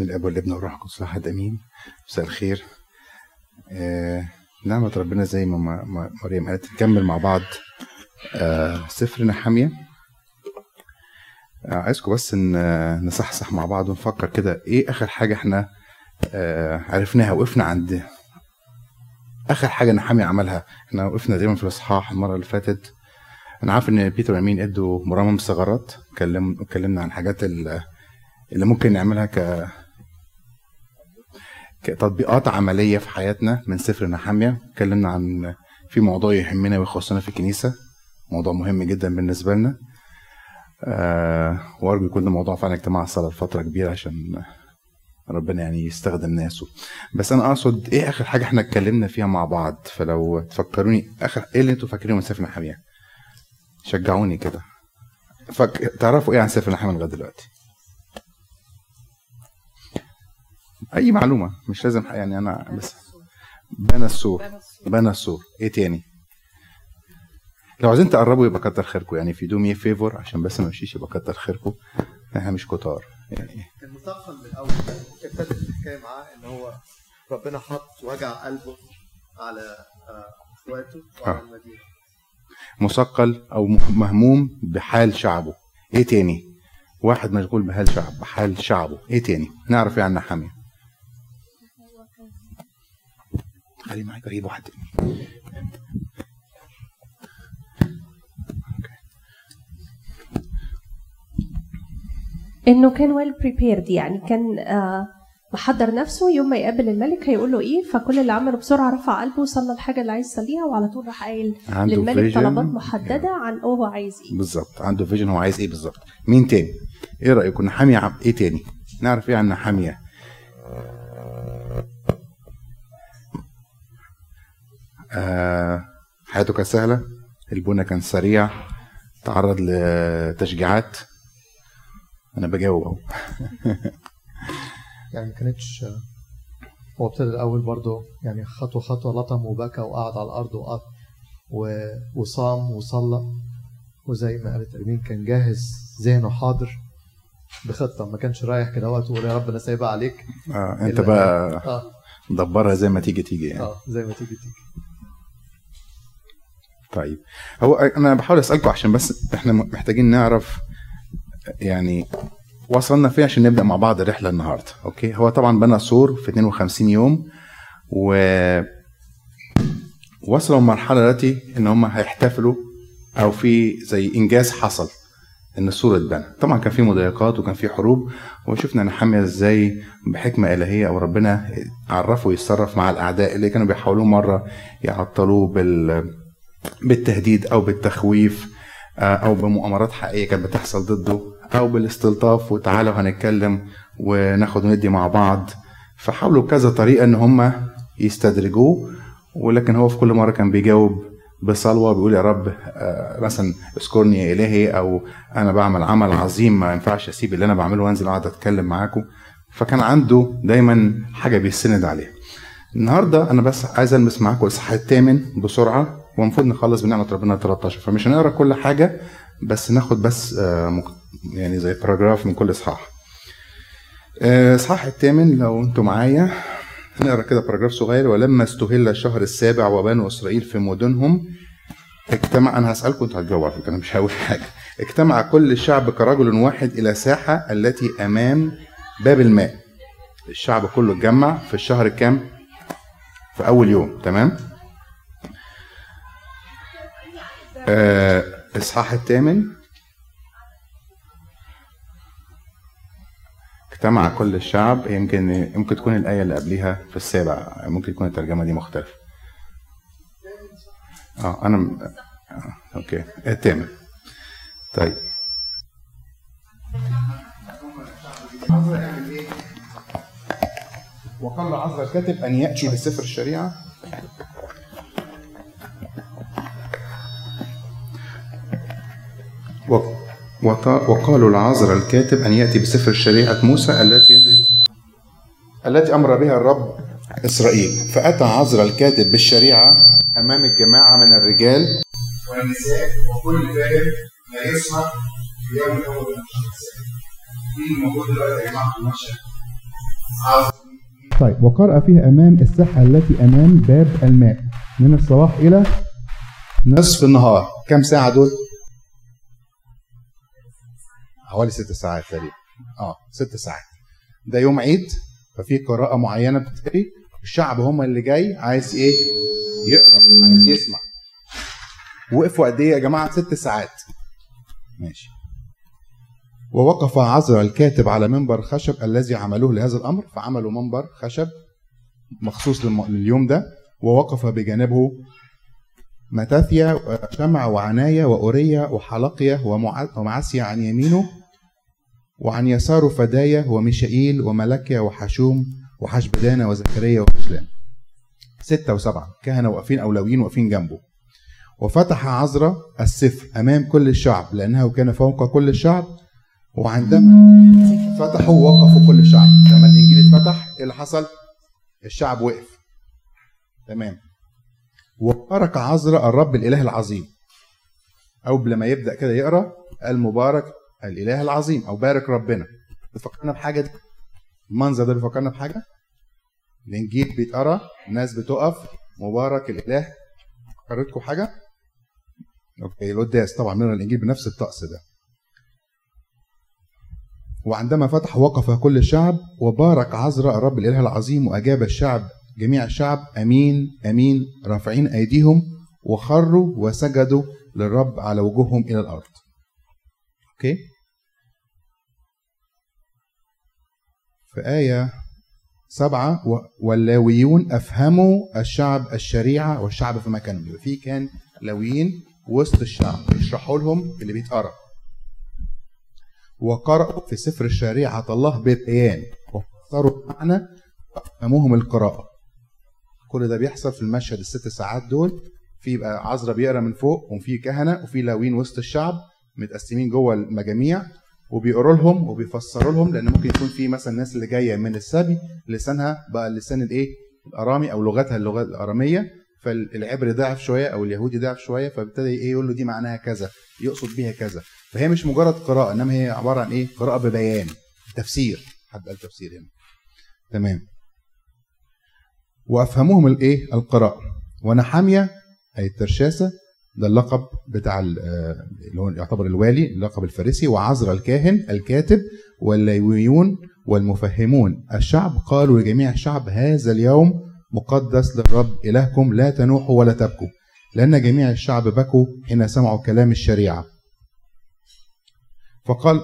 بسم الأب والابن والروح القدس احد آمين. مساء الخير. آه نعمة ربنا زي ما مريم قالت نكمل مع بعض. آه سفر نحامية. آه عايزكم بس نصحصح مع بعض ونفكر كده إيه آخر حاجة إحنا آه عرفناها وقفنا عند آخر حاجة نحامية عملها؟ إحنا وقفنا دايما في الإصحاح المرة اللي فاتت. أنا عارف إن بيتر وأمين إدوا مرامم ثغرات اتكلم اتكلمنا عن حاجات ال- اللي ممكن نعملها ك كتطبيقات عملية في حياتنا من سفر نحامية. اتكلمنا عن في موضوع يهمنا ويخصنا في الكنيسة. موضوع مهم جدا بالنسبة لنا. آه وأرجو يكون ده موضوع فعلا اجتماع الصلاة لفترة كبيرة عشان ربنا يعني يستخدم ناسه. بس أنا أقصد إيه آخر حاجة إحنا اتكلمنا فيها مع بعض؟ فلو تفكروني آخر إيه اللي أنتوا فاكرينه من سفر نحامية؟ شجعوني كده. فك... تعرفوا إيه عن سفر نحامية لغاية دلوقتي؟ أي معلومة مش لازم يعني أنا بس. بنى السور. بنى السور. إيه تاني؟ لو عايزين تقربوا يبقى كتر خيركم. يعني في دومي فيفور عشان بس ما نمشيش يبقى كتر خيركم. إحنا مش كتار. يعني كان مثقل من الأول ابتدت الحكاية معاه إن هو ربنا حط وجع قلبه على آه، أخواته وعلى آه. المدينة. مثقل أو مه- مهموم بحال شعبه. إيه تاني؟ واحد مشغول بحال شعب بحال شعبه. إيه تاني؟ نعرف إيه عن نحامية. خلي معاك قريب واحد تاني إنه كان ويل بريبيرد يعني كان آه، محضر نفسه. يوم ما يقابل الملك هيقول له إيه فكل اللي عمله بسرعة رفع قلبه وصلى الحاجة اللي عايز يصليها وعلى طول راح قايل للملك. طلبات محددة عن هو عايز إيه. بالظبط عنده فيجن هو عايز إيه بالظبط. مين تاني؟ إيه رأيكم؟ نحامية إيه تاني؟ نعرف إيه عن نحامية؟ آه حياته كانت سهلة. البنى كان سريع. تعرض لتشجيعات. أنا بجاوب أهو. يعني ما كانتش آه، هو ابتدى الأول برضه يعني خطوة خطوة لطم وبكى وقعد على الأرض وقط و- وصام وصلى. وزي ما قالت أرمين كان جاهز ذهنه حاضر بخطة. ما كانش رايح كده وقت ويقول يا رب أنا سايبها عليك. آه أنت بقى آه. دبرها زي ما تيجي تيجي يعني. آه زي ما تيجي تيجي. طيب. هو أنا بحاول أسألكم عشان بس إحنا محتاجين نعرف يعني وصلنا فين عشان نبدأ مع بعض الرحلة النهارده okay؟ هو طبعا بنى سور في 52 يوم و وصلوا لمرحلة دلوقتي إن هم هيحتفلوا أو في زي إنجاز حصل إن السور اتبنى. طبعا كان في مضايقات وكان في حروب وشفنا نحمية إزاي بحكمة إلهية أو ربنا عرفه يتصرف مع الأعداء اللي كانوا بيحاولوا مرة يعطلوه بال بالتهديد أو بالتخويف آه، أو بمؤامرات حقيقية كانت بتحصل ضده أو بالاستلطاف وتعالوا هنتكلم وناخد وندي مع بعض. فحاولوا كذا طريقة إن هم يستدرجوه ولكن هو في كل مرة كان بيجاوب بصلوة بيقول يا رب آه، مثلا اذكرني يا إلهي أو أنا بعمل عمل عظيم ما ينفعش أسيب اللي أنا بعمله وأنزل أقعد أتكلم معاكم. فكان عنده دايما حاجة بيستند عليها. النهارده أنا بس عايز ألمس معاكم الاصحاح الثامن بسرعة. والمفروض نخلص بنعمة ربنا 13 فمش هنقرأ كل حاجة بس ناخد بس آه، يعني زي paragraph من كل إصحاح. آه، إصحاح الثامن لو أنتم معايا هنقرا كده paragraph صغير. ولما استهل الشهر السابع وبنو إسرائيل في مدنهم اجتمع أنا هسألكم أنتوا هتجاوبوا على فكرة أنا مش هقول حاجة. اجتمع كل الشعب كرجل واحد إلى ساحة التي أمام باب الماء. الشعب كله اتجمع في الشهر الكام في أول يوم تمام؟ آه، إصحاح الثامن. اجتمع كل الشعب يمكن يمكن تكون الآية اللي قبليها في السابع ممكن تكون الترجمة دي مختلفة. آه أنا م- آه، أوكي. الثامن. طيب. وقال عزرا الكاتب أن يأتي بسفر الشريعة؟ وقالوا لعازر الكاتب أن يأتي بسفر شريعة موسى التي التي أمر بها الرب إسرائيل. فأتى عازر الكاتب بالشريعة أمام الجماعة من الرجال. والنساء وكل فاهم لا يسمع في يوم الأول من. دي موجود دلوقتي يا جماعة في المشهد. طيب وقرأ فيها أمام الساحة التي أمام باب الماء. من الصباح إلى نصف النهار. كم ساعة دول؟ حوالي ست ساعات تقريبا. آه ست ساعات. ده يوم عيد ففي قراءة معينة بتتقري. الشعب هم اللي جاي عايز إيه؟ يقرأ عايز يسمع. وقفوا قد إيه يا جماعة؟ ست ساعات. ماشي. ووقف عزرا الكاتب على منبر خشب الذي عملوه لهذا الأمر. فعملوا منبر خشب مخصوص لليوم ده. ووقف بجانبه متاثيا وشمع وعناية وأورية وحلقية ومع- ومعسيا عن يمينه. وعن يساره فدايا وميشائيل وملكيا وحشوم وحشبدانة وزكريا ومشلام ستة وسبعة. كهنة واقفين أولويين واقفين جنبه. وفتح عزرا السفر أمام كل الشعب لأنه كان فوق كل الشعب. وعندما فتحوا وقفوا كل الشعب. لما الإنجيل اتفتح إيه اللي حصل؟ الشعب وقف. تمام. وبارك عزرا الرب الإله العظيم. أو لما يبدأ كده يقرأ قال الإله العظيم أو بارك ربنا. بتفكرنا بحاجة دي؟ المنظر ده بيفكرنا بحاجة؟ الإنجيل بيتقرأ الناس بتقف مبارك الإله. فكرتكم حاجة؟ أوكي القداس طبعا من الانجيل بنفس الطقس ده. وعندما فتح وقف كل الشعب وبارك عزرا الرب الإله العظيم وأجاب الشعب جميع الشعب آمين آمين رافعين أيديهم وخروا وسجدوا للرب على وجوههم إلى الأرض. أوكي؟ في آية سبعة واللاويون أفهموا الشعب الشريعة والشعب في مكانهم. يبقى في كان لاويين وسط الشعب. يشرحوا لهم اللي بيتقرأ. وقرأوا في سفر الشريعة الله بالبيان وفسروا المعنى وأفهموهم القراءة. كل ده بيحصل في المشهد الست ساعات دول. في يبقى عذرا بيقرأ من فوق وفي كهنة وفي لاويين وسط الشعب. متقسمين جوه المجاميع وبيقروا لهم وبيفسروا لهم لأن ممكن يكون في مثلا الناس اللي جاية من السبي لسانها بقى اللسان الإيه؟ الأرامي أو لغتها اللغة الأرامية فالعبري ضعف شوية أو اليهودي ضعف شوية فابتدى إيه؟ يقول له دي معناها كذا يقصد بيها كذا. فهي مش مجرد قراءة إنما هي عبارة عن إيه؟ قراءة ببيان تفسير. حد قال تفسير هنا؟ تمام. وأفهموهم الإيه؟ القراءة. ونحاميه أي الترشاسة ده اللقب بتاع آه، اللي هو يعتبر الوالي اللقب الفارسي وعزرا الكاهن الكاتب والليويون والمفهمون. الشعب قالوا لجميع الشعب هذا اليوم مقدس للرب إلهكم لا تنوحوا ولا تبكوا. لأن جميع الشعب بكوا حين سمعوا كلام الشريعة. فقال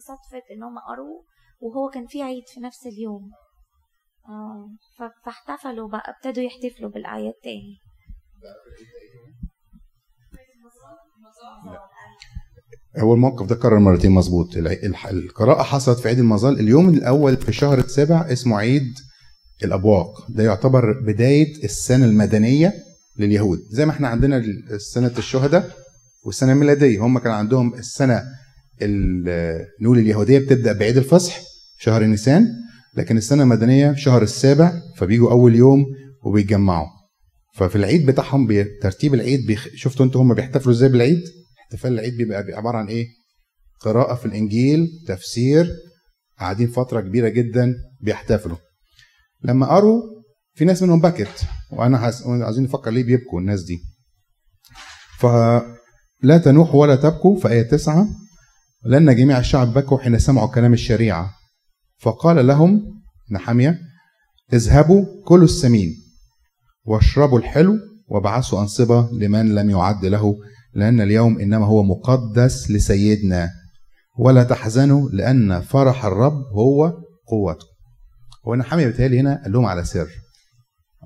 صدفة إن هم قروا وهو كان في عيد في نفس اليوم. آه. فاحتفلوا بقى ابتدوا يحتفلوا بالأعياد تاني. هو الموقف ده كرر مرتين مظبوط. القراءة حصلت في عيد المظال اليوم الأول في الشهر السابع اسمه عيد الأبواق. ده يعتبر بداية السنة المدنية لليهود. زي ما إحنا عندنا سنة الشهداء والسنة الميلادية. هم كان عندهم السنة ال- نقول اليهودية بتبدأ بعيد الفصح شهر نيسان لكن السنة المدنية شهر السابع فبيجوا أول يوم وبيتجمعوا ففي العيد بتاعهم ترتيب العيد بيخ... شفتوا أنتوا هم بيحتفلوا إزاي بالعيد؟ احتفال العيد بيبقى عبارة عن إيه؟ قراءة في الإنجيل، تفسير، قاعدين فترة كبيرة جدا بيحتفلوا. لما قروا في ناس منهم بكت وأنا حس... عايزين نفكر ليه بيبكوا الناس دي. فلا تنوحوا ولا تبكوا في آية تسعة لأن جميع الشعب بكوا حين سمعوا كلام الشريعة فقال لهم نحمية اذهبوا كلوا السمين واشربوا الحلو وابعثوا أنصبة لمن لم يعد له لأن اليوم إنما هو مقدس لسيدنا. ولا تحزنوا لأن فرح الرب هو قوته هو نحمية بيتهيألي هنا قال لهم على سر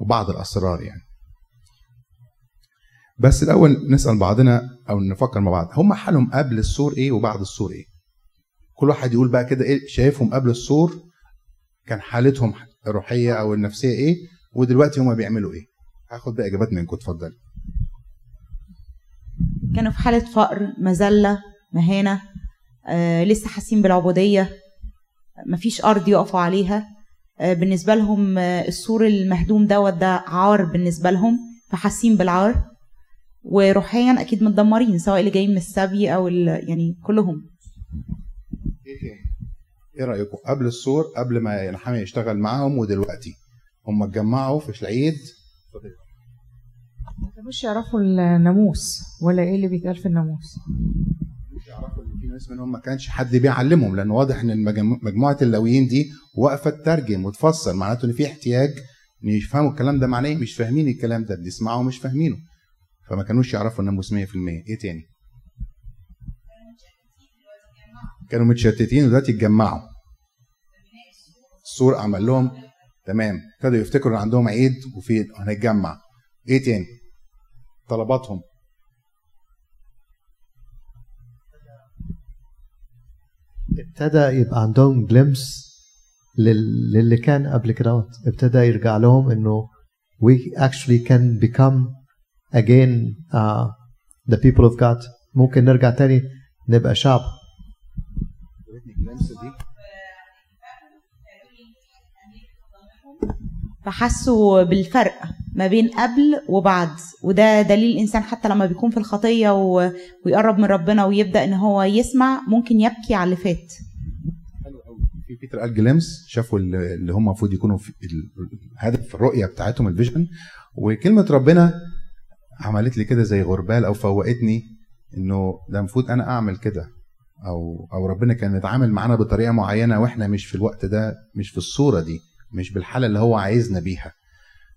وبعض الأسرار يعني. بس الأول نسأل بعضنا أو نفكر مع بعض هم حالهم قبل السور إيه وبعد السور إيه؟ كل واحد يقول بقى كده إيه شايفهم قبل السور كان حالتهم الروحية أو النفسية إيه ودلوقتي هم بيعملوا إيه. هاخد بقى إجابات منكم اتفضل كانوا في حالة فقر مذلة مهانة آه لسه حاسين بالعبودية مفيش أرض يقفوا عليها. آه بالنسبة لهم آه السور المهدوم دوت ده عار بالنسبة لهم فحاسين بالعار. وروحيا أكيد متدمرين سواء اللي جايين من السبي ال- يعني كلهم. إيه تاني؟ إيه رأيكم؟ قبل السور قبل ما نحامي يشتغل معاهم ودلوقتي. هم اتجمعوا في العيد. ما كانوش يعرفوا الناموس ولا إيه اللي بيتقال في الناموس؟ يعرفوا إن في ناس منهم ما كانش حد بيعلمهم لأن واضح إن مجموعة اللاويين دي واقفة تترجم وتفسر معناته إن في احتياج إن يفهموا الكلام ده معناه إيه مش فاهمين الكلام ده بيسمعوا ومش فاهمينه. فما كانوش يعرفوا الناموس 100% إيه تاني؟ كانوا متشتتين ودلوقتي اتجمعوا. السور عمل لهم تمام. ابتدوا يفتكروا إن عندهم عيد وفي هنتجمع. إيه تاني؟ طلباتهم. ابتدى يبقى عندهم جلمس للي كان قبل كده. ابتدى يرجع لهم إنه we actually can become again uh, the people of God. ممكن نرجع تاني نبقى شعب. فحسوا بالفرق ما بين قبل وبعد وده دليل الإنسان حتى لما بيكون في الخطية و... ويقرب من ربنا ويبدأ إن هو يسمع ممكن يبكي على اللي فات. في بيتر قال glimpse شافوا اللي هم المفروض يكونوا في ال- الهدف الرؤية بتاعتهم ال vision وكلمة ربنا عملت لي كده زي غربال أو فوقتني إنه ده المفروض أنا أعمل كده أو أو ربنا كان يتعامل معانا بطريقة معينة وإحنا مش في الوقت ده مش في الصورة دي. مش بالحالة اللي هو عايزنا بيها.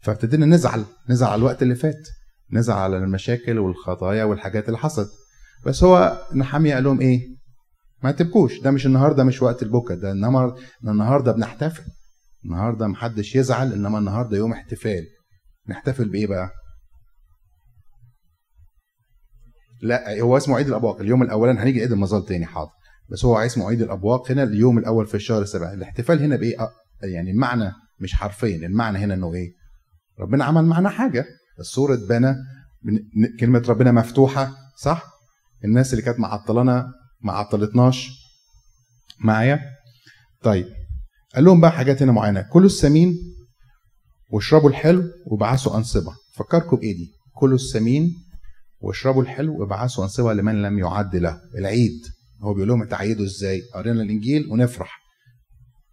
فابتدينا نزعل نزعل على الوقت اللي فات نزعل على المشاكل والخطايا والحاجات اللي حصلت. بس هو نحامية قال لهم إيه؟ ما تبكوش ده مش النهارده مش وقت البكا ده إنما النهارده بنحتفل. النهارده محدش يزعل إنما النهارده يوم احتفال. نحتفل بإيه بقى؟ لا هو اسمه عيد الأبواق اليوم الأولاني هنيجي عيد المظال تاني حاضر. بس هو اسمه عيد الأبواق هنا اليوم الأول في الشهر السابع. الاحتفال هنا بإيه؟ يعني المعنى مش حرفيا المعنى هنا إنه إيه؟ ربنا عمل معنا حاجة. السور اتبنى بن- كلمة ربنا مفتوحة صح؟ الناس اللي كانت معطلانا ما عطلتناش معايا؟ طيب قال لهم بقى حاجات هنا معينة. كلوا السمين واشربوا الحلو وابعثوا أنصبة. فكركم بايه دي؟ كلوا السمين واشربوا الحلو وابعثوا أنصبة لمن لم يعد له. العيد. هو بيقول لهم تعيدوا إزاي؟ قرينا الإنجيل ونفرح.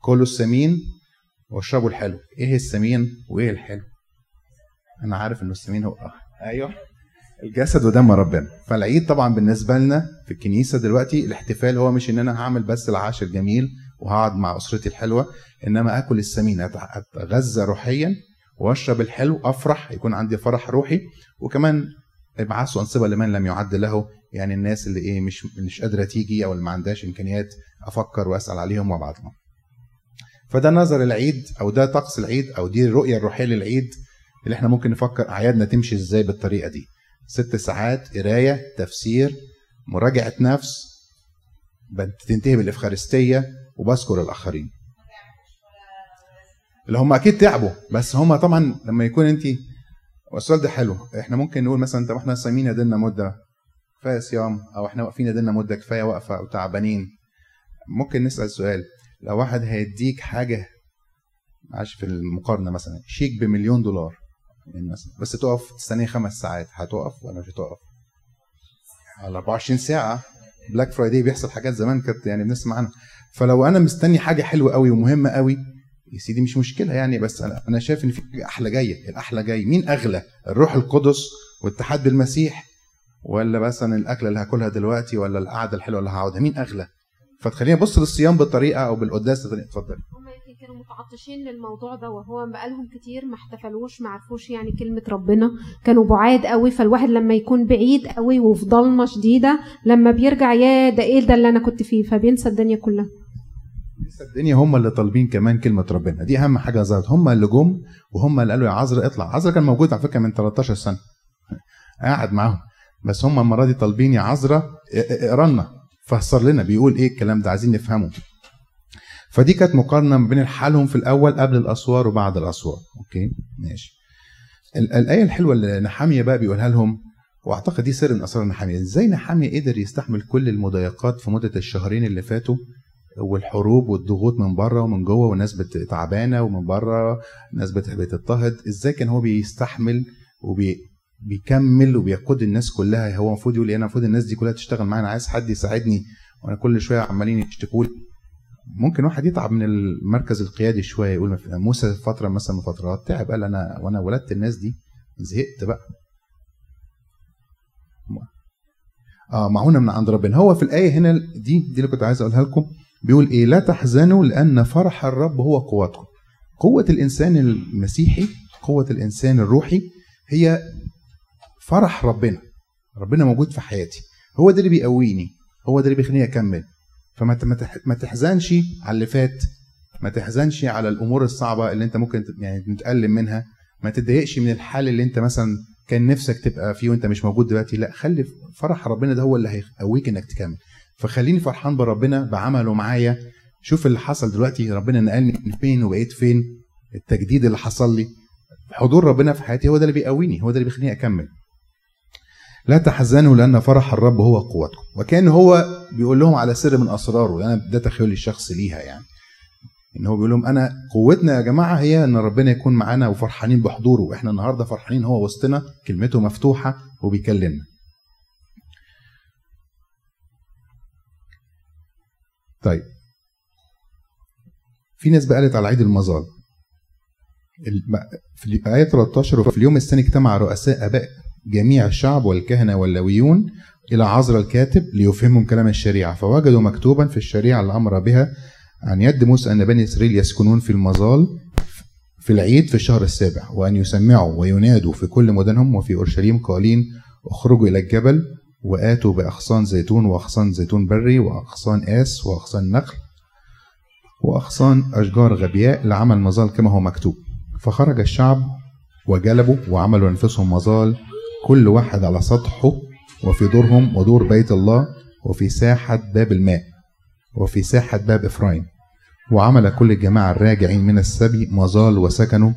كلوا السمين واشربوا الحلو. إيه السمين وإيه الحلو؟ أنا عارف إنه السمين هو آه. أيوه. الجسد ودم ربنا. فالعيد طبعا بالنسبة لنا في الكنيسة دلوقتي الاحتفال هو مش إن أنا هعمل بس العشاء الجميل وهقعد مع أسرتي الحلوة إنما آكل السمين. أتغذى روحيا وأشرب الحلو أفرح يكون عندي فرح روحي وكمان ابعثوا أنصبة لمن لم يعد له. يعني الناس اللي إيه مش مش قادرة تيجي أو اللي ما عندهاش إمكانيات أفكر وأسأل عليهم وأبعت لهم. فده نظر العيد أو ده طقس العيد أو دي الرؤية الروحية للعيد اللي إحنا ممكن نفكر أعيادنا تمشي إزاي بالطريقة دي. ست ساعات قراية تفسير مراجعة نفس بتنتهي بالإفخارستية وبذكر الآخرين. اللي هم أكيد تعبوا بس هم طبعا لما يكون انت والسؤال ده حلو. إحنا ممكن نقول مثلا طب إحنا صايمين يدنا مدة كفاية صيام أو إحنا واقفين يدنا مدة كفاية واقفه أو تعبانين ممكن نسأل سؤال لو واحد هيديك حاجة معلش في المقارنة مثلا شيك بمليون دولار يعني مثلا بس تقف تستني خمس ساعات هتقف ولا مش هتقف؟ على 24 ساعة Black Friday بيحصل حاجات زمان كانت يعني بنسمع عنها. فلو أنا مستني حاجة حلوة قوي ومهمة قوي يا سيدي مش مشكلة يعني بس أنا أنا شايف إن في حاجة أحلى جاية. الأحلى جاي مين أغلى؟ الروح القدس والاتحاد بالمسيح ولا مثلا الأكلة اللي هاكلها دلوقتي ولا القعدة الحلوة اللي هقعدها؟ مين أغلى؟ فتخليني ابص للصيام بالطريقة أو بالقداس بطريقة- اتفضل. هم يمكن كانوا متعطشين للموضوع ده وهو بقالهم كتير ما احتفلوش ما عرفوش يعني كلمة ربنا. كانوا بعاد قوي فالواحد لما يكون بعيد قوي وفي ضلمة شديدة لما بيرجع يا ده إيه ده اللي أنا كنت فيه؟ فبينسى الدنيا كلها. لسه الدنيا هم اللي طالبين كمان كلمة ربنا. دي أهم حاجة ظهرت. هم اللي جم وهم اللي قالوا يا عذرا اطلع. عذرا كان موجود على فكرة من 13 سنة. قاعد معاهم. بس هم المرة دي طالبين يا عذرا اقرأ لنا. فسر لنا بيقول إيه الكلام ده؟ عايزين نفهمه. فدي كانت مقارنة ما بين حالهم في الأول قبل الأسوار وبعد الأسوار. أوكي؟ ماشي. ال- الآية الحلوة اللي نحامية بقى بيقولها لهم وأعتقد دي سر من أسرار نحامية. إزاي نحامية قدر يستحمل كل المضايقات في مدة الشهرين اللي فاتوا والحروب والضغوط من بره ومن جوه والناس تعبانة ومن بره بت- بتضطهد؟ إزاي كان هو بيستحمل وبيكمل وبيقود الناس كلها. هو المفروض يقول إيه، أنا المفروض الناس دي كلها تشتغل معايا أنا عايز حد يساعدني وأنا كل شوية عمالين يشتكوا لي. ممكن واحد يتعب من المركز القيادي شوية يقول موسى فترة مثلا من فترات تعب قال أنا وأنا ولدت الناس دي زهقت بقى. آه معونه من عند ربنا. هو في الآية هنا دي دي اللي كنت عايز أقولها لكم. بيقول إيه؟ لا تحزنوا لأن فرح الرب هو قوتكم. قوة الإنسان المسيحي قوة الإنسان الروحي هي فرح ربنا. ربنا موجود في حياتي. هو ده اللي بيقويني. هو ده اللي بيخليني أكمل. فما ما تحزنش على اللي فات. ما تحزنش على الأمور الصعبة اللي أنت ممكن يعني تتألم منها. ما تتضايقش من الحال اللي أنت مثلا كان نفسك تبقى فيه وأنت مش موجود دلوقتي. لا خلي فرح ربنا ده هو اللي هيقويك إنك تكمل. فخليني فرحان بربنا بعمله معايا. شوف اللي حصل دلوقتي. ربنا نقلني من فين وبقيت فين. التجديد اللي حصل لي. حضور ربنا في حياتي هو ده اللي بيقويني. هو ده اللي بيخليني أكمل. لا تحزنوا لأن فرح الرب هو قوتكم. وكأن هو بيقول لهم على سر من أسراره أنا ده تخيلي الشخصي ليها يعني. إن هو بيقول لهم أنا قوتنا يا جماعة هي إن ربنا يكون معانا وفرحانين بحضوره. وإحنا النهارده فرحانين هو وسطنا كلمته مفتوحة وبيكلمنا. طيب. في ناس بقى قالت على عيد المظال في آية 13 وفي اليوم الثاني اجتمع رؤساء آباء جميع الشعب والكهنة واللويون إلى عذر الكاتب ليفهمهم كلام الشريعة. فوجدوا مكتوبا في الشريعة الأمر بها عن يد موسى أن بني إسرائيل يسكنون في المظال في العيد في الشهر السابع وأن يسمعوا وينادوا في كل مدنهم وفي أورشليم قائلين اخرجوا إلى الجبل وآتوا بأغصان زيتون وأغصان زيتون بري وأغصان آس وأغصان نخل وأغصان أشجار غبياء لعمل مظال كما هو مكتوب فخرج الشعب وجلبوا وعملوا أنفسهم مظال كل واحد على سطحه وفي دورهم ودور بيت الله وفي ساحة باب الماء وفي ساحة باب إفرايم. وعمل كل الجماعة الراجعين من السبي مظال وسكنوا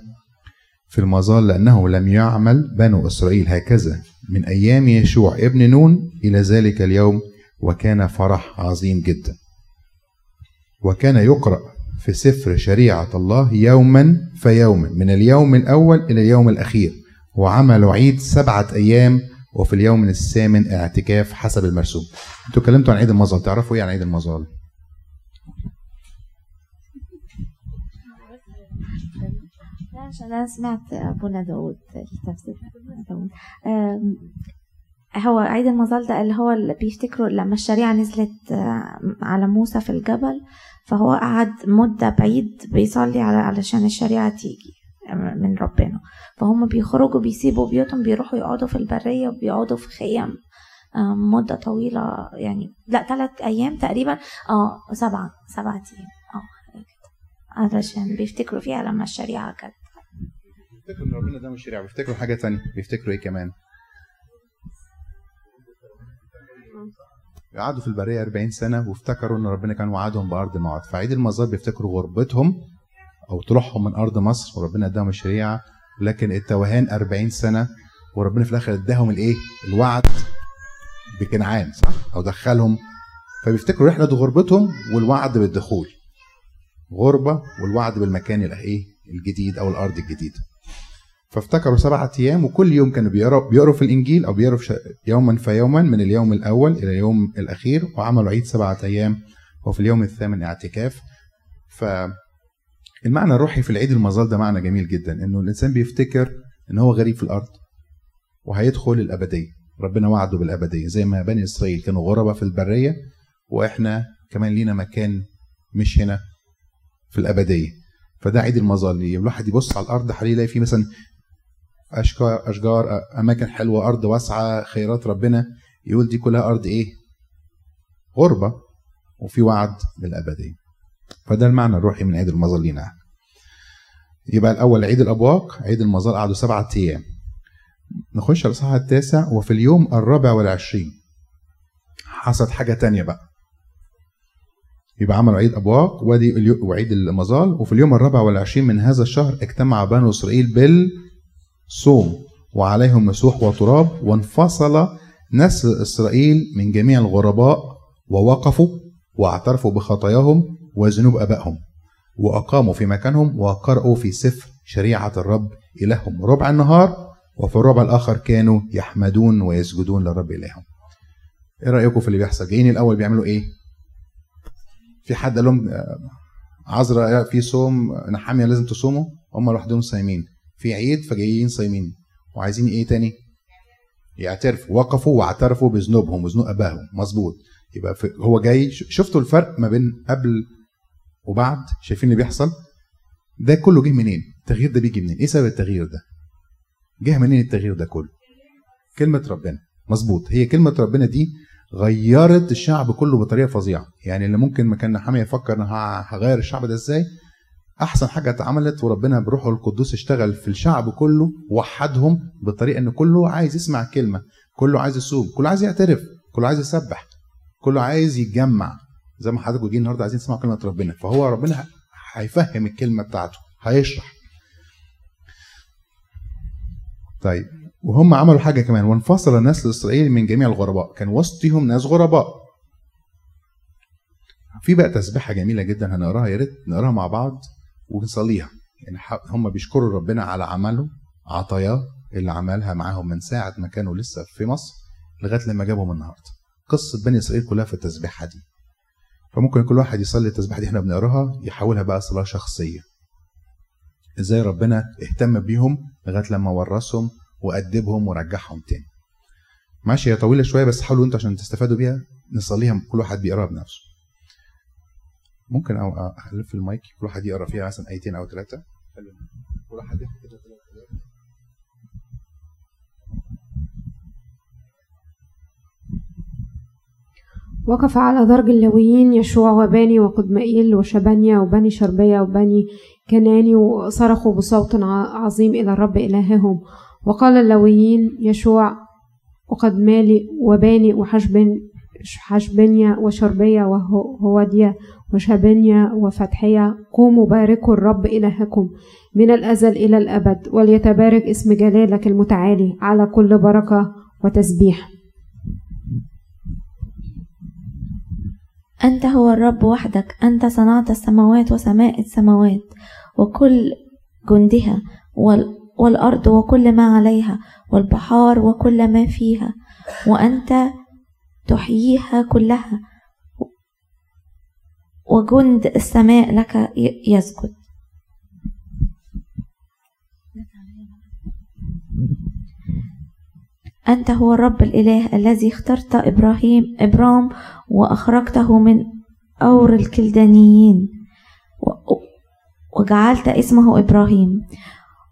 في المظال لأنه لم يعمل بنو إسرائيل هكذا. من أيام يشوع ابن نون إلى ذلك اليوم وكان فرح عظيم جدا. وكان يقرأ في سفر شريعة الله يوما فيوما من اليوم الأول إلى اليوم الأخير. وعملوا عيد سبعة أيام وفي اليوم الثامن اعتكاف حسب المرسوم. أنتوا اتكلمتوا عن عيد المظال تعرفوا إيه عن عيد المظال عشان أنا سمعت أبونا داود التفسير. داود هو عيد المظال ده اللي هو اللي بيفتكروا لما الشريعة نزلت على موسى في الجبل فهو قعد مدة بعيد بيصلي علشان الشريعة تيجي من ربنا. فهم بيخرجوا بيسيبوا بيوتهم بيروحوا يقعدوا في البرية وبيقعدوا في خيام مدة طويلة يعني لا ثلاث أيام تقريبا آه سبعة سبعة أيام آه علشان بيفتكروا فيها لما الشريعة كانت بيفتكروا إن ربنا ده مش شريعة بيفتكروا حاجة تانية بيفتكروا إيه كمان؟ قعدوا في البرية 40 سنة وافتكروا إن ربنا كان وعدهم بأرض موعد فعيد المزار بيفتكروا غربتهم أو طلوعهم من أرض مصر وربنا اداهم الشريعه لكن التوهان 40 سنة وربنا في الآخر اداهم الإيه؟ الوعد بكنعان صح؟ أو دخلهم. فبيفتكروا رحلة غربتهم والوعد بالدخول. غربة والوعد بالمكان الايه الجديد أو الأرض الجديدة. فافتكروا سبعة أيام وكل يوم كانوا بيقروا بيقروا في الإنجيل أو بيقروا يوما فيوما من اليوم الأول إلى اليوم الأخير وعملوا عيد سبعة أيام وفي اليوم الثامن اعتكاف. فالمعنى الروحي في العيد المظال ده معنى جميل جدا إنه الإنسان بيفتكر إن هو غريب في الأرض وهيدخل الأبدية ربنا وعده بالأبدية زي ما بني إسرائيل كانوا غربة في البرية وإحنا كمان لينا مكان مش هنا في الأبدية. فده عيد المظال الواحد يبص على الأرض حواليه يلاقي فيه مثلا أشجار أشجار أماكن حلوة أرض واسعة خيرات ربنا يقول دي كلها أرض إيه؟ غربة وفي وعد بالابديه فده المعنى الروحي من عيد المظال لينا. يبقى الأول عيد الابواق عيد المظال قعدوا سبعة أيام. نخش على الصحة التاسع وفي اليوم الرابع والعشرين. حصلت حاجة تانية بقى. يبقى عملوا عيد أبواق وادي وعيد المظال وفي اليوم الرابع والعشرين من هذا الشهر اجتمع بنو إسرائيل بال صوم وعليهم مسوح وتراب وانفصل نسل إسرائيل من جميع الغرباء ووقفوا واعترفوا بخطاياهم وذنوب أبائهم وأقاموا في مكانهم وقرأوا في سفر شريعة الرب إلههم ربع النهار وفي الربع الآخر كانوا يحمدون ويسجدون للرب إلههم إيه رأيكم في اللي بيحصل؟ جايين الأول بيعملوا إيه؟ في حد قال لهم آه، عذرا في صوم نحامية لازم تصوموا؟ هم لوحدهم صايمين. في عيد فجايين صايمين. وعايزين إيه تاني؟ يعترفوا. وقفوا واعترفوا بذنوبهم وذنوب أبائهم. مظبوط. يبقى هو جاي شفتوا الفرق ما بين قبل وبعد شايفين اللي بيحصل؟ ده كله جه منين؟ التغيير ده بيجي منين؟ إيه سبب التغيير ده؟ جه منين التغيير ده كله؟ كلمة ربنا. مظبوط. هي كلمة ربنا دي غيرت الشعب كله بطريقة فظيعة. يعني اللي ممكن ما كان نحاميه يفكر أنا هغير الشعب ده إزاي؟ أحسن حاجة اتعملت وربنا بروحه القدوس اشتغل في الشعب كله وحدهم بطريقة إن كله عايز يسمع كلمة كله عايز يصوم كله عايز يعترف كله عايز يسبح كله عايز يتجمع. زي ما حضرتك جايين النهارده عايزين تسمعوا كلمة ربنا. فهو ربنا هيفهم الكلمة بتاعته. هيشرح. طيب. وهم عملوا حاجة كمان. وانفصل النسل الاسرائيلي من جميع الغرباء. كان وسطهم ناس غرباء. في بقى تسبيحة جميلة جدا هنقراها. يا ريت نقراها مع بعض ونصليها. يعني هم بيشكروا ربنا على عمله عطاياه اللي عملها معاهم من ساعة ما كانوا لسه في مصر لغاية لما جابهم النهارده. قصة بني إسرائيل كلها في التسبيحة دي. فممكن كل واحد يصلي التسبيحة دي إحنا بنقراها يحولها بقى صلاة شخصية. إزاي ربنا اهتم بيهم لغاية لما ورثهم وأدبهم ورجعهم تاني. ماشي هي طويلة شوية بس حاولوا أنتوا عشان تستفادوا بيها نصليها كل واحد بيقراها بنفسه. ممكن أو ألف المايك كل واحد يقرأ فيها مثلا آيتين أو ثلاثة كل واحد ياخد كده ثلاثة. وقف على درج اللويين يشوع وباني وقدمائيل وشبانيا وبني شربية وبني كناني وصرخوا بصوت عظيم إلى الرب إلههم. وقال اللويين يشوع وقدمالي وباني وحشبن حشبنيا وشربية وهودية وشبنيا وفتحية قوموا باركوا الرب إلهكم من الأزل إلى الأبد وليتبارك اسم جلالك المتعالي على كل بركة وتسبيح. أنت هو الرب وحدك أنت صنعت السماوات وسماء السماوات وكل جندها وال والأرض وكل ما عليها والبحار وكل ما فيها وأنت تحييها كلها وجند السماء لك يسجد. أنت هو الرب الإله الذي اخترت إبراهيم إبرام وأخرجته من أور الكلدانيين. وجعلت اسمه إبراهيم.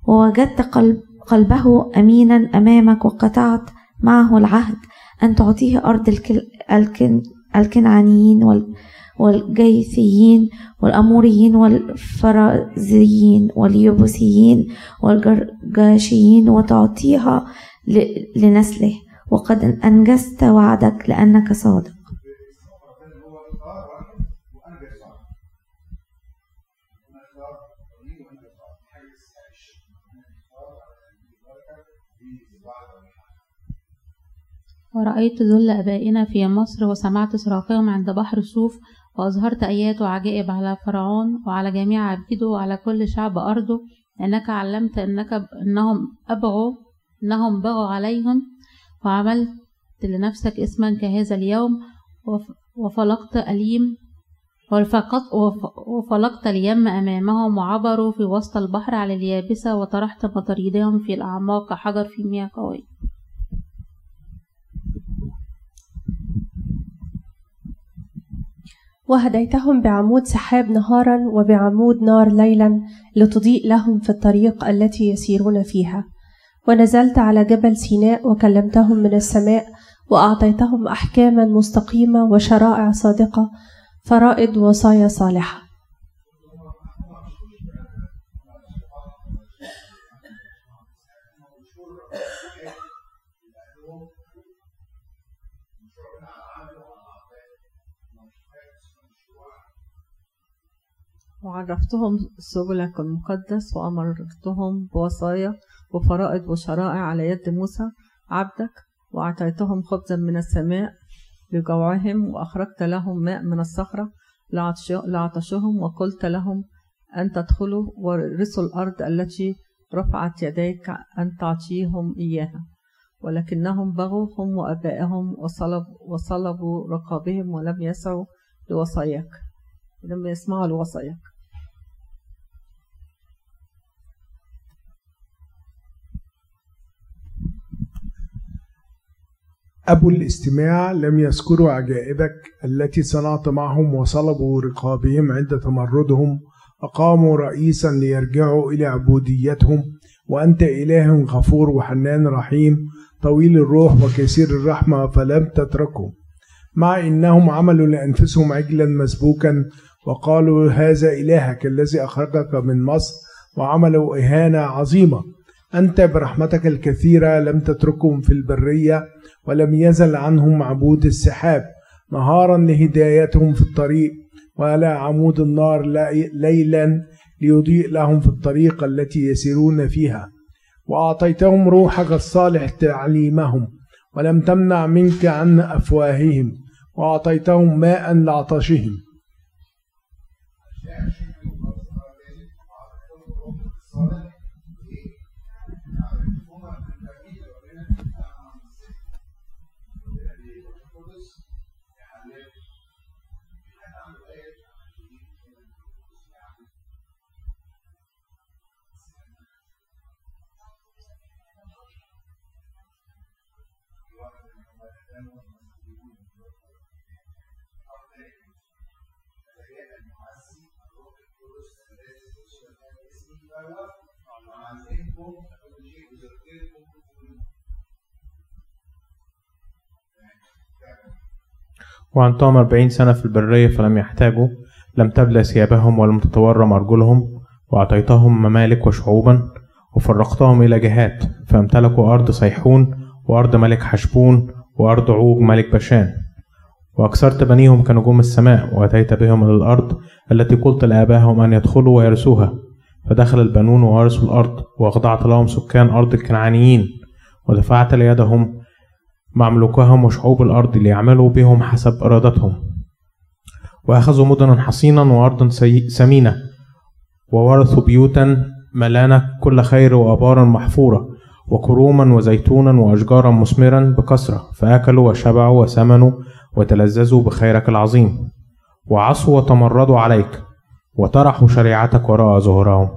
ووجدت قلب قلبه أمينا أمامك وقطعت معه العهد أن تعطيه أرض الكنعانيين وال والجيثيين والأموريين والفرازيين واليبوسيين والجرجاشيين وتعطيها لنسله. وقد أنجزت وعدك لأنك صادق. ورأيت ذل آبائنا في مصر وسمعت صراخهم عند بحر صوف وأظهرت آيات وعجائب على فرعون وعلى جميع عبيده وعلى كل شعب أرضه. لأنك علمت أنك أنهم أبغوا أنهم بغوا عليهم وعملت لنفسك اسما كهذا اليوم وف- وفلقت أليم وفلقت اليم أمامهم وعبروا في وسط البحر على اليابسة وطرحت مطاريدهم في الأعماق كحجر في مياه قوية وهديتهم بعمود سحاب نهارا وبعمود نار ليلا لتضيء لهم في الطريق التي يسيرون فيها. ونزلت على جبل سيناء وكلمتهم من السماء وأعطيتهم أحكاما مستقيمة وشرائع صادقة فرائد وصايا صالحة. وعرفتهم سبلك المقدس وأمرتهم بوصايا وفرائض وشرائع على يد موسى عبدك وأعطيتهم خبزا من السماء لجوعهم وأخرجت لهم ماء من الصخرة لعطش- لعطشهم وقلت لهم أن تدخلوا ورثوا الأرض التي رفعت يديك أن تعطيهم إياها. ولكنهم بغوا هم وأبائهم وصلب وصلبوا رقابهم ولم يسعوا لوصاياك. لما يسمعوا لوصاياك. أبو الاستماع لم يذكروا عجائبك التي صنعت معهم وصلبوا رقابهم عند تمردهم أقاموا رئيسا ليرجعوا إلى عبوديتهم وأنت إله غفور وحنان رحيم طويل الروح وكثير الرحمة فلم تتركهم. مع إنهم عملوا لأنفسهم عجلا مسبوكا وقالوا هذا إلهك الذي أخرجك من مصر وعملوا إهانة عظيمة. أنت برحمتك الكثيرة لم تتركهم في البرية ولم يزل عنهم معبود السحاب نهارا لهدايتهم في الطريق وعلى عمود النار ليلا ليضيء لهم في الطريق التي يسيرون فيها. وأعطيتهم روحك الصالح تعليمهم ولم تمنع منك عن أفواههم. وأعطيتهم ماء لعطشهم. وعنتهم أربعين سنة في البرية فلم يحتاجوا لم تبلى ثيابهم ولم تتورم أرجلهم وأعطيتهم ممالك وشعوبا وفرقتهم إلى جهات فامتلكوا أرض صيحون وأرض ملك حشبون وأرض عوج ملك بشان. وأكثرت بنيهم كنجوم السماء وأتيت بهم إلى الأرض التي قلت لآبائهم أن يدخلوا ويرثوها. فدخل البنون وورثوا الأرض وأخضعت لهم سكان أرض الكنعانيين ودفعت ليدهم مملوكهم وشعوب الأرض ليعملوا بهم حسب إرادتهم. وأخذوا مدنا حصينا وأرضا سمينة وورثوا بيوتا ملانة كل خير وأبارا محفورة وكروما وزيتونا وأشجارا مثمرا بكثرة فأكلوا وشبعوا وسمنوا وتلذذوا بخيرك العظيم. وعصوا وتمردوا عليك وطرحوا شريعتك وراء ظهورهم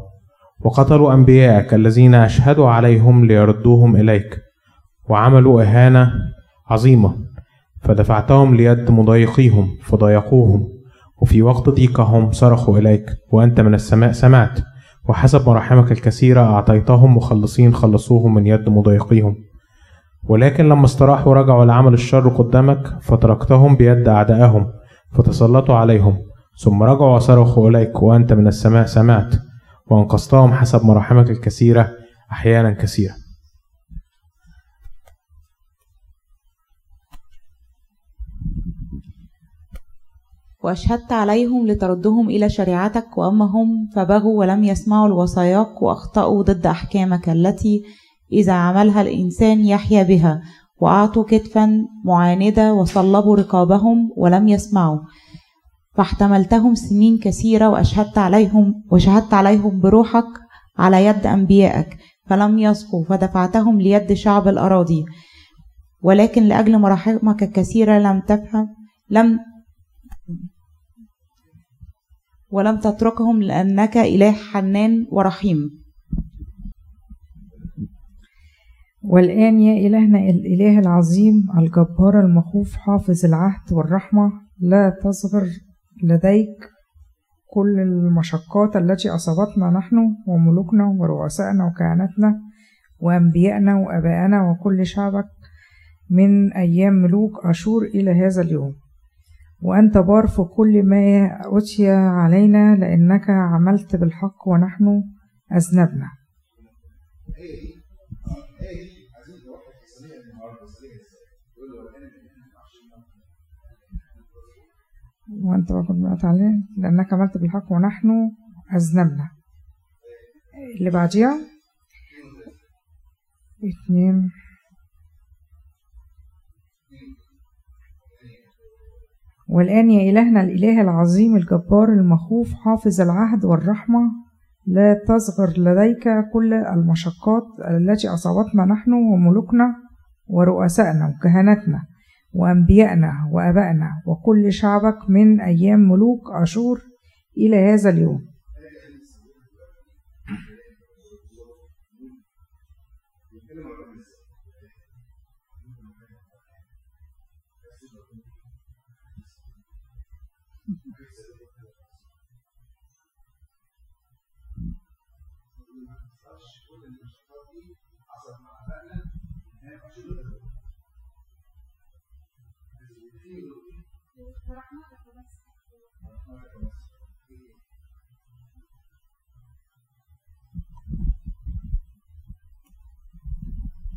وقتلوا أنبياءك الذين أشهدوا عليهم ليردوهم إليك وعملوا إهانة عظيمة فدفعتهم ليد مضايقيهم فضايقوهم وفي وقت ضيقهم صرخوا إليك وأنت من السماء سمعت وحسب مراحمك الكثيرة أعطيتهم مخلصين خلصوهم من يد مضايقيهم ولكن لما استراحوا رجعوا لعمل الشر قدامك فتركتهم بيد أعدائهم فتسلطوا عليهم ثم رجعوا وصرخوا إليك وأنت من السماء سمعت وأنقذتهم حسب مراحمك الكثيرة أحيانا كثيرة. وأشهدت عليهم لتردهم إلى شريعتك وأما هم فبغوا ولم يسمعوا الوصاياك وأخطأوا ضد أحكامك التي إذا عملها الإنسان يحيا بها وأعطوا كتفا معاندة وصلبوا رقابهم ولم يسمعوا. فاحتملتهم سنين كثيرة وأشهدت عليهم وشهدت عليهم بروحك على يد أنبيائك فلم يصفوا فدفعتهم ليد شعب الأراضي. ولكن لأجل مراحمك الكثيرة لم تفهم لم ولم تتركهم لأنك إله حنان ورحيم. والآن يا إلهنا الإله العظيم الجبار المخوف حافظ العهد والرحمة لا تصغر لديك كل المشقات التي أصابتنا نحن وملوكنا ورؤسائنا وكهنتنا وأنبيائنا وأبائنا وكل شعبك من أيام ملوك أشور إلى هذا اليوم. وأنت بار في كل ما أتي علينا لأنك عملت بالحق ونحن أذنبنا. وأنت باخد عليه لأنك عملت بالحق ونحن أذنبنا. اللي بعديها؟ اتنين. والآن يا إلهنا الإله العظيم الجبار المخوف حافظ العهد والرحمة لا تصغر لديك كل المشقات التي أصابتنا نحن وملوكنا ورؤسائنا وكهنتنا. وأنبيائنا وأبائنا وكل شعبك من أيام ملوك أشور إلى هذا اليوم.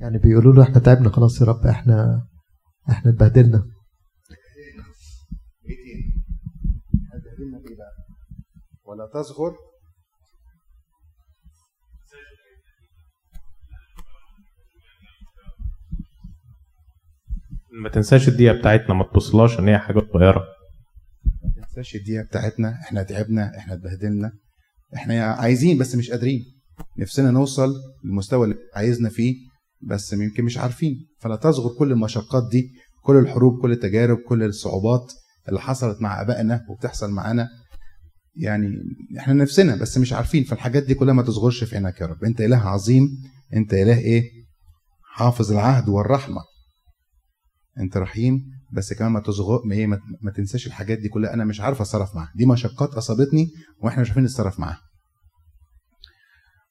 يعني بيقولوا له إحنا تعبنا خلاص يا رب إحنا إحنا اتبهدلنا. ولا تصغر ما تنساش الدقيقة بتاعتنا ما تبصلاش إن هي حاجة صغيرة. ما تنساش الدقيقة بتاعتنا إحنا تعبنا إحنا اتبهدلنا. إحنا عايزين بس مش قادرين. نفسنا نوصل للمستوى اللي عايزنا فيه. بس يمكن مش عارفين. فلا تصغر كل المشقات دي كل الحروب كل التجارب كل الصعوبات اللي حصلت مع آبائنا وبتحصل معانا. يعني إحنا نفسنا بس مش عارفين. فالحاجات دي كلها ما تصغرش في عينك يا رب. انت إله عظيم انت إله إيه؟ حافظ العهد والرحمة. انت رحيم بس كمان ما تصغر ما, ما تنساش الحاجات دي كلها. أنا مش عارف أتصرف معاها. دي مشقات أصابتني وإحنا مش عارفين نتصرف معاها.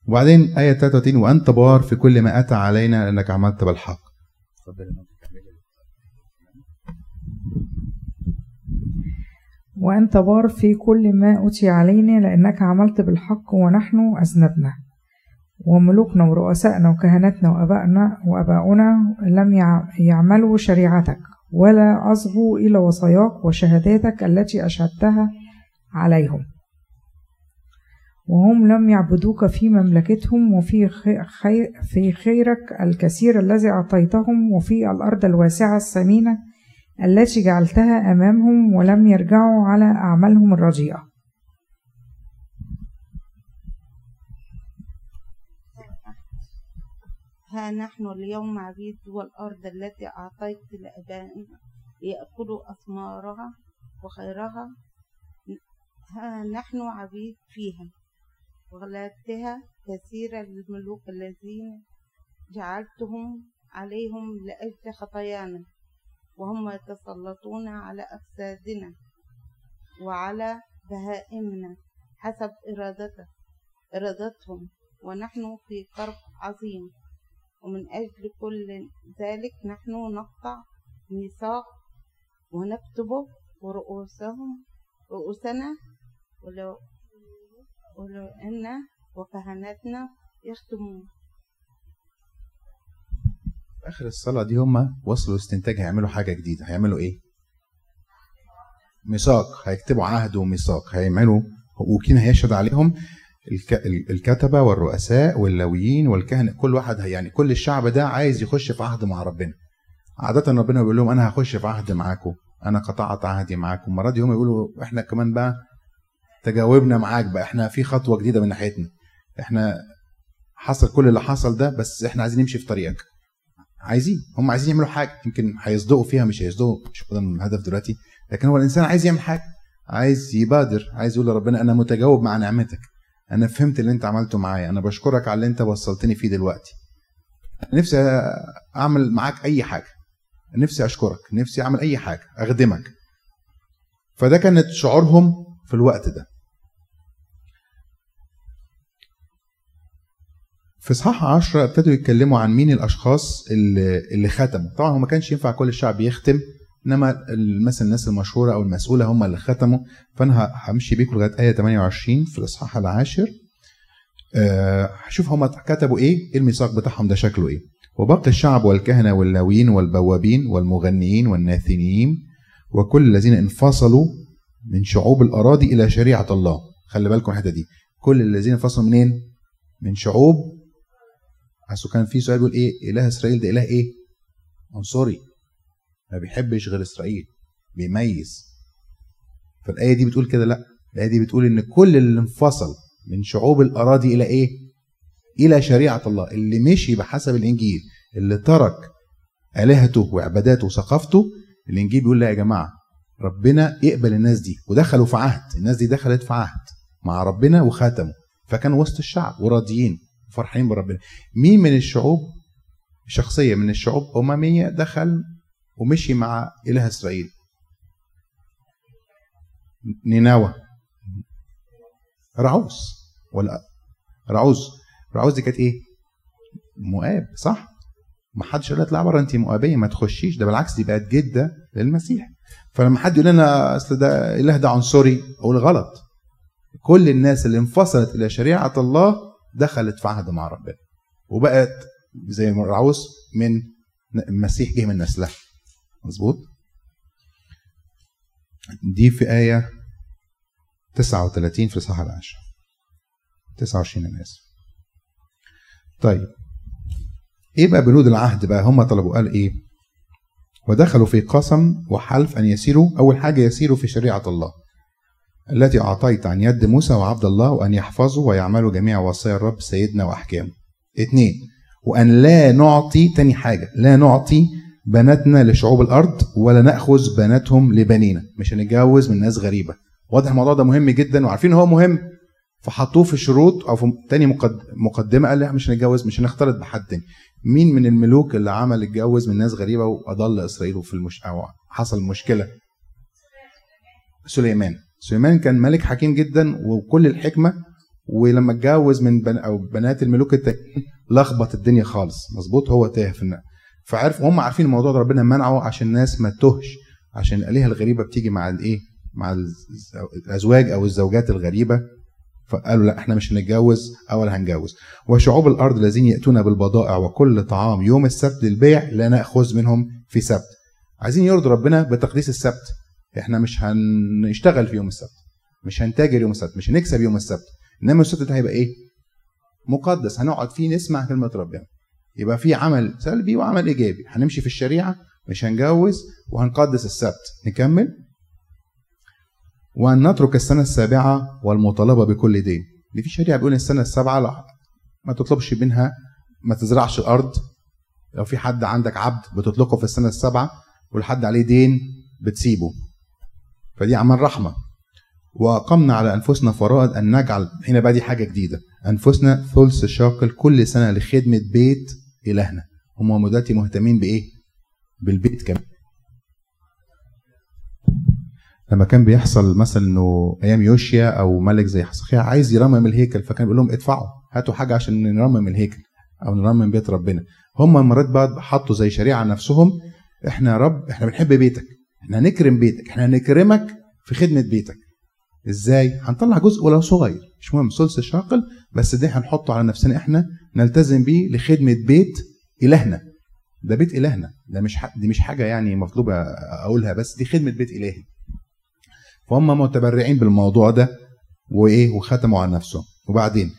وبعدين آية 33 وأنت بار في كل ما أتى علينا لأنك عملت بالحق. وأنت بار في كل ما أتي علينا لأنك عملت بالحق ونحن أذنبنا وملوكنا ورؤسائنا وكهنتنا وأبائنا وأباؤنا لم يع- يعملوا شريعتك ولا أصغوا إلى وصاياك وشهاداتك التي أشهدتها عليهم وهم لم يعبدوك في مملكتهم وفي خي- خي- في خيرك الكثير الذي أعطيتهم وفي الأرض الواسعة الثمينة التي جعلتها أمامهم ولم يرجعوا على أعمالهم الرديئة ها نحن اليوم عبيد والأرض التي أعطيت لآبائنا ليأكلوا أثمارها وخيرها. ها نحن عبيد فيها. وغلبتها كثيرة للملوك الذين جعلتهم عليهم لأجل خطايانا وهم يتسلطون على أجسادنا وعلى بهائمنا حسب إرادته إرادتهم ونحن في كرب عظيم. ومن أجل كل ذلك نحن نقطع ميثاق ونكتبه ورؤوسهم رؤوسنا ولو أن وكهنتنا يختمون. في آخر الصلاة دي هم وصلوا استنتاج هيعملوا حاجة جديدة. هيعملوا إيه؟ ميثاق. هيكتبوا عهد وميثاق. هيعملوا وكين هيشهد عليهم الك... ال- الكتبة والرؤساء واللاويين والكهنه كل واحد يعني كل الشعب ده عايز يخش في عهد مع ربنا. عادة ربنا بيقول لهم أنا هخش في عهد معاكم. أنا قطعت عهدي معاكم. المره دي هم يقولوا إحنا كمان بقى تجاوبنا معاك بقى. إحنا في خطوة جديدة من ناحيتنا. إحنا حصل كل اللي حصل ده بس إحنا عايزين نمشي في طريقك. عايزين. هم عايزين يعملوا حاجة. يمكن هيصدقوا فيها مش هيصدقوا. مش ده الهدف دلوقتي. لكن هو الإنسان عايز يعمل حاجة. عايز يبادر. عايز يقول لربنا أنا متجاوب مع نعمتك. أنا فهمت اللي أنت عملته معايا. أنا بشكرك على اللي أنت وصلتني فيه دلوقتي. نفسي أعمل معاك أي حاجة. نفسي أشكرك. نفسي أعمل أي حاجة. أخدمك. فده كانت شعورهم في الوقت ده. في اصحاح 10 ابتدوا يتكلموا عن مين الأشخاص اللي, اللي ختموا. طبعا هو ما كانش ينفع كل الشعب يختم إنما مثلا الناس المشهورة أو المسؤولة هم اللي ختموا. فأنا همشي بيكم لغاية آية 28 في الإصحاح العاشر. آه، هشوف هم كتبوا إيه إيه الميثاق بتاعهم ده شكله إيه. وباقي الشعب والكهنة واللاويين والبوابين والمغنيين والناثنيين وكل الذين انفصلوا من شعوب الأراضي إلى شريعة الله. خلي بالكم الحتة دي. كل الذين انفصلوا منين؟ من شعوب. اصل كان في سؤال بيقول إيه؟ إله إسرائيل ده إله إيه؟ عنصري. ما بيحبش غير إسرائيل. بيميز. فالآية دي بتقول كده؟ لأ. الآية دي بتقول إن كل اللي انفصل من شعوب الأراضي إلى إيه؟ إلى شريعة الله. اللي مشي بحسب الإنجيل. اللي ترك آلهته وعباداته وثقافته. الإنجيل بيقول لا يا جماعة. ربنا يقبل الناس دي ودخلوا في عهد. الناس دي دخلت في عهد مع ربنا وختموا فكانوا وسط الشعب وراضيين وفرحانين بربنا. مين من الشعوب؟ شخصية من الشعوب أممية دخل ومشي مع إله إسرائيل. نينوى. رعوز ولا رعوز. رعوز دي كانت إيه؟ مؤاب صح؟ ما حدش قال اطلع بره. انت مؤابية ما تخشيش. ده بالعكس دي بقت جدة للمسيح. فلما حد يقول لنا أصل ده إله ده عنصري أقول غلط. كل الناس اللي انفصلت إلى شريعة الله دخلت في عهد مع ربنا وبقت زي ما رعوز من المسيح جه من نسلها. مظبوط؟ دي في آية 39 في الإصحاح العاشر. 29 أنا آسف طيب إيه بقى بنود العهد بقى؟ هم طلبوا قال إيه؟ ودخلوا في قسم وحلف أن يسيروا. أول حاجة يسيروا في شريعة الله التي أعطيت عن يد موسى وعبد الله وأن يحفظوا ويعملوا جميع وصايا الرب سيدنا وأحكامه. اتنين وأن لا نعطي تاني حاجة لا نعطي بناتنا لشعوب الأرض ولا نأخذ بناتهم لبنينا. مش هنتجوز من ناس غريبة. واضح الموضوع ده مهم جدا وعارفين هو مهم. فحطوه في شروط أو في تاني مقدمة قال لا مش هنتجوز مش هنختلط بحد تاني. مين من الملوك اللي عمل اتجوز من ناس غريبة وأضل إسرائيل في المش أو حصل مشكلة؟ سليمان. سليمان كان ملك حكيم جدا وكل الحكمة ولما اتجوز من بن أو بنات الملوك التانيين لخبط الدنيا خالص. مظبوط هو تاه في النقل فعرف وهم عارفين الموضوع ده ربنا منعه عشان الناس ما تهش عشان الآلهة الغريبة بتيجي مع الإيه؟ مع الأزواج أو الزوجات الغريبة. فقالوا لا إحنا مش هنتجوز ولا هنجوز وشعوب الأرض الذين يأتون بالبضائع وكل طعام يوم السبت للبيع لا نأخذ منهم في سبت. عايزين يرضوا ربنا بتقديس السبت. إحنا مش هنشتغل في يوم السبت مش هنتاجر يوم السبت مش هنكسب يوم السبت. إنما السبت ده هيبقى إيه؟ مقدس. هنقعد فيه نسمع كلمة ربنا يبقى في عمل سلبي وعمل إيجابي. هنمشي في الشريعة مش هنجوز وهنقدس السبت. نكمل؟ وأن نترك السنة السابعة والمطالبة بكل دين. دي في شريعة بيقول السنة السابعة ما تطلبش منها ما تزرعش الأرض لو في حد عندك عبد بتطلقه في السنة السابعة والحد عليه دين بتسيبه. فدي عمل رحمة. وأقمنا على أنفسنا فرائض أن نجعل هنا بقى دي حاجة جديدة. أنفسنا ثلث شاكل كل سنة لخدمة بيت إلهنا. هم دلوقتي مهتمين بإيه؟ بالبيت كمان. لما كان بيحصل مثلا إنه أيام يوشيا أو ملك زي حسقيا عايز يرمم الهيكل فكان بيقول لهم ادفعوا هاتوا حاجة عشان نرمم الهيكل أو نرمم بيت ربنا. هم مرات بقى حطوا زي شريعة نفسهم إحنا يا رب إحنا بنحب بيتك إحنا هنكرم بيتك إحنا هنكرمك في خدمة بيتك. إزاي؟ هنطلع جزء ولو صغير مش مهم ثلث شاقل بس ده هنحطه على نفسنا إحنا نلتزم بيه لخدمة بيت إلهنا. ده بيت إلهنا ده مش دي مش حاجة يعني مطلوبة أقولها بس دي خدمة بيت إلهي. فهم متبرعين بالموضوع ده وإيه وختموا على نفسهم. وبعدين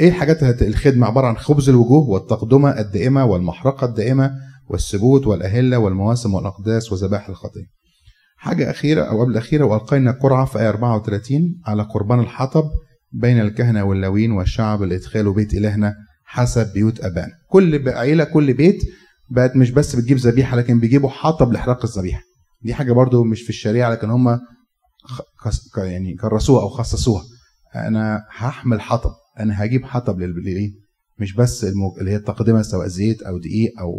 إيه الحاجات الخدمة عبارة عن خبز الوجوه والتقدمة الدائمة والمحرقة الدائمة والسبوت والأهلة والمواسم والأقداس وذبائح الخطيه حاجة أخيرة أو قبل الأخيرة وألقينا قرعة في آية 34 على قربان الحطب بين الكهنة واللاويين والشعب لادخال بيت إلهنا حسب بيوت ابانا كل عيلة كل بيت بقت مش بس بتجيب ذبيحة لكن بيجيبوا حطب لإحراق الذبيحة. دي حاجة برضو مش في الشريعة لكن هم يعني كرسوها أو خصصوها. أنا هحمل حطب. أنا هجيب حطب للايه مش بس اللي هي التقدمة سواء زيت أو دقيق أو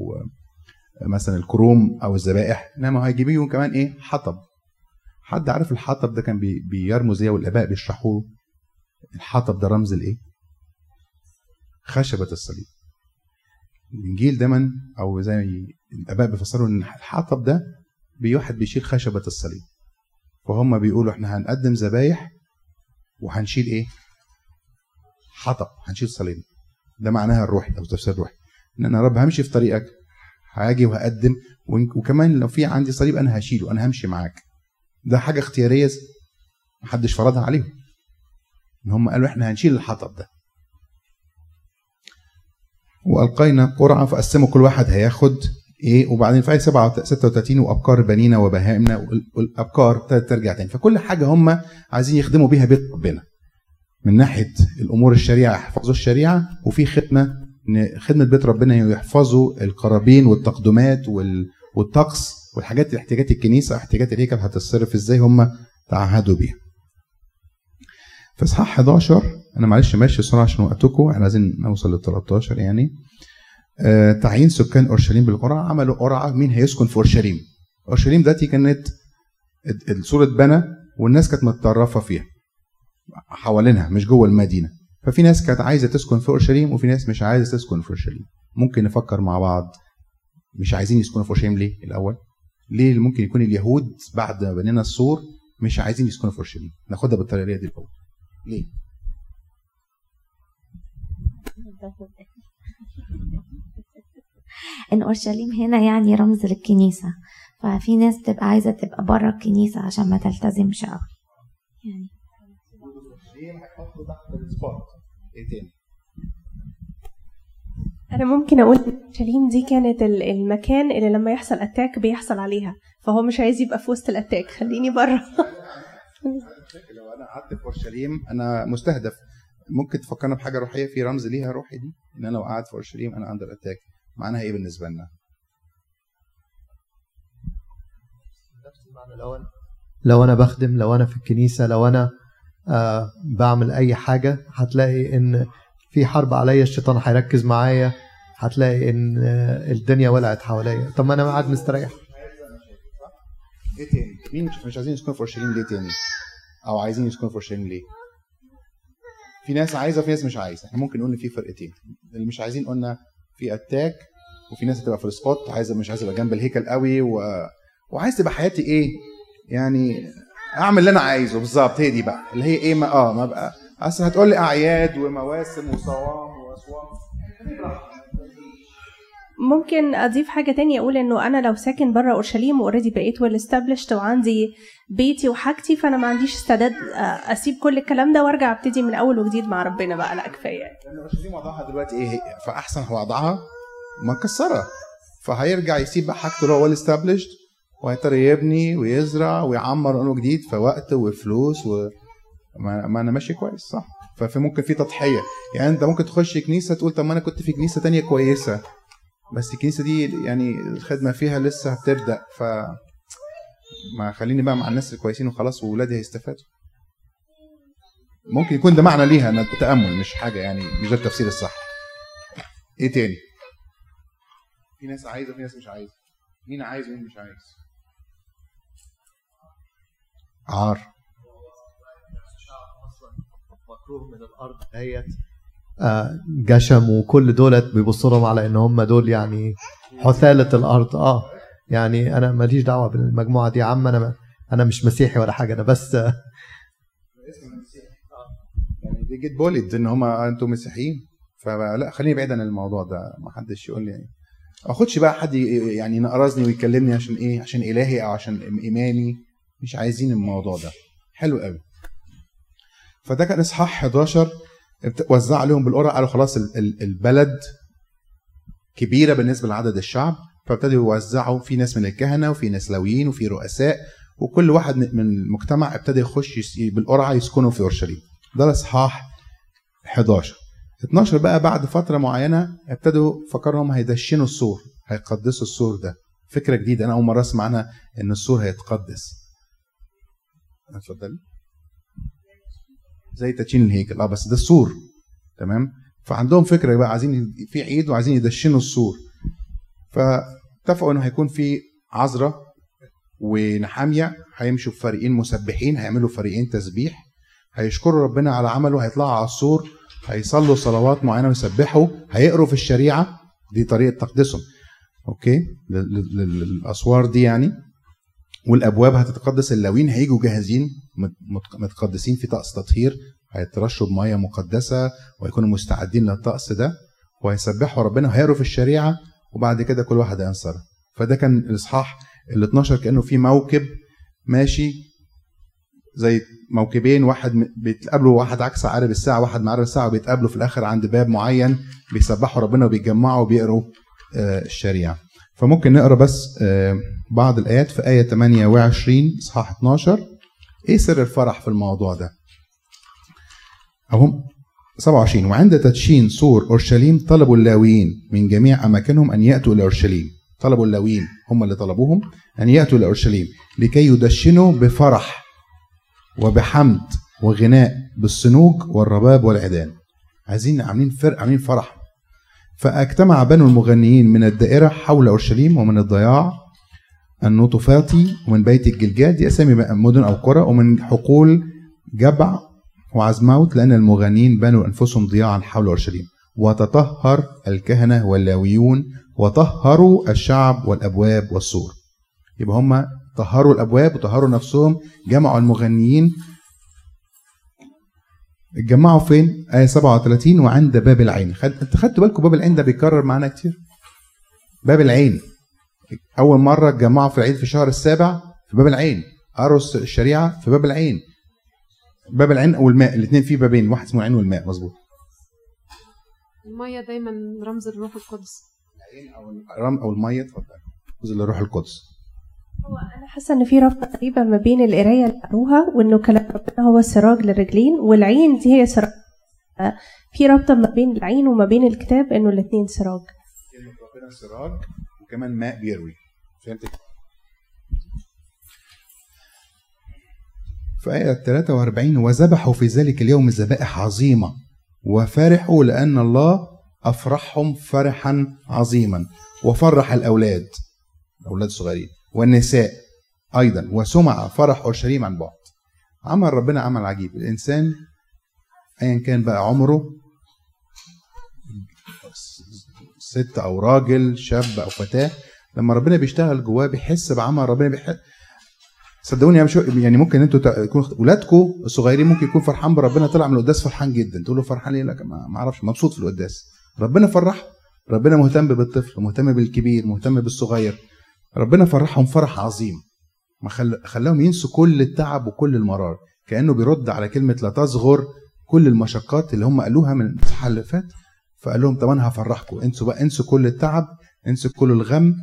مثلا الكروم أو الذبائح. إنما هيجيبيهم كمان إيه؟ حطب. حد عارف الحطب ده كان بي بيرمز إيه والآباء بيشرحوه؟ الحطب ده رمز الايه خشبة الصليب. الانجيل دايما أو زي الآباء بيفسروا إن الحطب ده واحد بيشيل خشبة الصليب. فهم بيقولوا إحنا هنقدم ذبايح وهنشيل إيه؟ حطب هنشيل صليب. ده معناها الروحي أو تفسير الروحي إن أنا يا رب همشي في طريقك هاجي وهقدم وكمان لو في عندي صليب أنا هشيله أنا همشي معاك. ده حاجة اختيارية محدش فرضها عليهم. إن هم قالوا إحنا هنشيل الحطب ده. وألقينا قرعة فقسموا كل واحد هياخد إيه وبعدين في آية 36 وأبكار بنينا وبهائمنا والأبكار ترجع تاني. فكل حاجة هم عايزين يخدموا بيها بيت ربنا من ناحية الأمور الشريعة يحفظوا الشريعة وفي خدمة خدمة بيت ربنا يحفظوا القرابين والتقدمات والطقس والحاجات احتياجات الكنيسة احتياجات الهيكل هتتصرف إزاي هم تعهدوا بيها. في إصحاح 11 أنا معلش ماشي بسرعة عشان وقتكم إحنا عايزين نوصل لل 13 يعني. تعيين سكان أورشليم بالقرعة عملوا قرعة مين هيسكن في أورشليم. أورشليم دلوقتي كانت السور اتبنى والناس كانت متطرفة فيها حوالينها مش جوه المدينة. ففي ناس كانت عايزة تسكن في أورشليم وفي ناس مش عايزة تسكن في أورشليم. ممكن نفكر مع بعض مش عايزين يسكنوا في أورشليم ليه؟ الأول. ليه ممكن يكون اليهود بعد ما بنينا السور مش عايزين يسكنوا في أورشليم؟ ناخدها بالطريقة دي الأول. ليه؟ إن أورشليم هنا يعني رمز للكنيسة. ففي ناس بتبقى عايزة تبقى بره الكنيسة عشان ما تلتزمش قوي يعني. أنا ممكن أقول إن أورشليم دي كانت ال- المكان اللي لما يحصل أتاك بيحصل عليها. فهو مش عايز يبقى في وسط ال attack خليني بره. لو أنا قعدت في أورشليم أنا مستهدف. ممكن تفكرنا بحاجة روحية؟ في رمز ليها روحي دي؟ إن أنا لو قاعد في أورشليم أنا under attack معناها إيه بالنسبة لنا؟ نفس المعنى لو أنا لو أنا بخدم لو أنا في الكنيسة لو أنا آه بعمل أي حاجة هتلاقي إن في حرب عليا الشيطان هيركز معايا هتلاقي إن آه الدنيا ولعت حواليا طب ما أنا قاعد مستريح إيه تاني؟ مين مش, مش عايزين يسكنوا في أورشليم ليه تاني؟ أو عايزين يسكنوا في أورشليم ليه؟ في ناس عايزة وفي ناس مش عايزة، إحنا ممكن نقول إن في فرقتين، اللي مش عايزين قلنا في attack وفي ناس هتبقى في ال spot عايزه مش عايزة ابقى جنب الهيكل قوي و... وعايز تبقى حياتي إيه؟ يعني أعمل اللي أنا عايزه. بالظبط هي دي بقى. اللي هي إيه؟ ما آه ما بقى. أصل هتقول لي أعياد ومواسم وصوام واصوام ممكن أضيف حاجة تانية أقول إنه أنا لو ساكن بره أورشليم و already بقيت well established وعندي بيتي وحاجتي فأنا ما عنديش استعداد آه، أسيب كل الكلام ده وأرجع أبتدي من أول وجديد مع ربنا بقى. لا كفاية. لأن أورشليم وضعها دلوقتي إيه؟ فاحسن وضعها مكسرة. فهيرجع يسيب بقى حاجته اللي هو well established وهيضطر يبني ويزرع ويعمر انه جديد فوقت وفلوس و ما, أنا ماشي كويس صح؟ ففي ممكن في تضحية. يعني أنت ممكن تخش كنيسة تقول طب ما أنا كنت في كنيسة تانية كويسة. بس الكنيسة دي يعني الخدمة فيها لسه هتبدأ ف ما خليني بقى مع الناس الكويسين وخلاص واولادي هيستفادوا. ممكن يكون ده معنى ليها أنا تأمل مش حاجة يعني مش ده التفسير الصح. إيه تاني؟ في ناس عايزة وفي ناس مش عايزة. مين عايز ومين مش عايز؟ عار. مكروه من الأرض ديت. جشم وكل دولت بيبصوا لهم على إن هم دول يعني حثالة الأرض. آه يعني أنا ماليش دعوة بالمجموعة دي يا عم أنا أنا مش مسيحي ولا حاجة أنا بس آه، يعني دي جيت بولد إن هم أنتم مسيحيين. فلا خليني بعيد عن الموضوع ده ما حدش يقول لي. يعني ما اخدش بقى حد يعني ينقرزني ويكلمني عشان إيه؟ عشان إلهي أو عشان إيماني. مش عايزين الموضوع ده. حلو قوي. فده كان إصحاح 11 ابت- وزع عليهم بالقرعة قالوا خلاص ال- ال- البلد كبيرة بالنسبة لعدد الشعب فابتدوا يوزعوا في ناس من الكهنة وفي ناس لاويين وفي رؤساء وكل واحد من المجتمع ابتدى يخش بالقرعة يسكنوا في أورشليم. ده الإصحاح 11 12 بقى بعد فترة معينة ابتدوا فكروا انهم هيدشنوا السور هيقدسوا السور ده. فكرة جديدة أنا أول مرة أسمع عنها إن السور هيتقدس. اتفضلي. زي تدشين الهيكل. آه بس ده السور. تمام؟ فعندهم فكرة بقى عايزين في عيد وعايزين يدشنوا السور. فاتفقوا إنه هيكون في عذراء ونحامية. هيمشوا في فريقين مسبحين هيعملوا فريقين تسبيح. هيشكروا ربنا على عمله هيطلعوا على السور هيصلوا صلوات معينة ويسبحوا هيقروا في الشريعة. دي طريقة تقديسهم. أوكي؟ لل- لل- للأسوار دي يعني. والأبواب هتتقدس اللاويين هيجوا جاهزين مت- مت- متقدسين في طقس تطهير هيترشوا بمية مقدسة ويكونوا مستعدين للطقس ده وهيسبحوا ربنا وهيقروا في الشريعة وبعد كده كل واحد هينصرف. فده كان الإصحاح ال 12 كأنه في موكب ماشي زي موكبين واحد بيتقابلوا واحد عكس عقارب الساعة واحد معرب الساعة وبيتقابلوا في الآخر عند باب معين بيسبحوا ربنا وبيتجمعوا وبيقروا آه، الشريعة. فممكن نقرأ بس آه، بعض الآيات في آية 28 إصحاح 12 إيه سر الفرح في الموضوع ده؟ اهم 27 وعند تدشين سور أورشليم طلبوا اللاويين من جميع أماكنهم أن يأتوا إلى أورشليم. طلبوا اللاويين هم اللي طلبوهم أن يأتوا إلى أورشليم. لكي يدشنوا بفرح وبحمد وغناء بالصنوج والرباب والعيدان عايزين عاملين فرق عاملين فرح فاجتمع بنو المغنيين من الدائرة حول أورشليم ومن الضياع النطفاتي ومن بيت الجلجال دي اسامي مدن أو قرى ومن حقول جبع وعزماوت لأن المغنيين بنوا أنفسهم ضياعا حول أورشليم. وتطهر الكهنة واللاويون وطهروا الشعب والأبواب والسور. يبقى هم طهروا الأبواب وطهروا نفسهم جمعوا المغنيين اتجمعوا فين؟ آية 37 وعند باب العين، خد... انت خدتوا بالكم باب العين ده بيتكرر معانا كتير؟ باب العين أول مرة اتجمعوا في العيد في الشهر السابع في باب العين، قروا الشريعة في باب العين. باب العين أو الماء، الاثنين فيه بابين، واحد اسمه العين والماء مظبوط. المية دايما رمز الروح القدس العين أو الرم أو المية اتفضل. رمز للروح القدس. هو أنا حاسة إن في ربط غريبه ما بين القراية اللي قروها وإنه كلام ربنا هو السراج للرجلين والعين دي هي سراج في رابطة ما بين العين وما بين الكتاب إنه الاثنين سراج كلمة ربنا سراج وكمان ماء بيروي. فهمت؟ في آية 43 وذبحوا في ذلك اليوم ذبائح عظيمة وفرحوا لأن الله أفرحهم فرحا عظيما وفرح الأولاد الأولاد الصغيرين والنساء أيضا وسمع فرح أورشليم عن بعد. عمل ربنا عمل عجيب. الإنسان أيا كان بقى عمره ست أو راجل شاب أو فتاة لما ربنا بيشتغل جواه بيحس بعمل ربنا بيحس صدقوني يعني ممكن أنتوا يكون اولادكم الصغيرين ممكن يكون فرحان بربنا طلع من القداس فرحان جدا. تقول له فرحان ليه؟ لك ما أعرفش مبسوط في القداس. ربنا فرحه ربنا مهتم بالطفل مهتم بالكبير مهتم بالصغير. ربنا فرحهم فرح عظيم. ما خل... خلاهم ينسوا كل التعب وكل المرار. كأنه بيرد على كلمة لا تصغر كل المشقات اللي هم قالوها من الصحه اللي فات. فقال لهم طب أنا هفرحكم. انسوا بقى انسوا كل التعب انسوا كل الغم.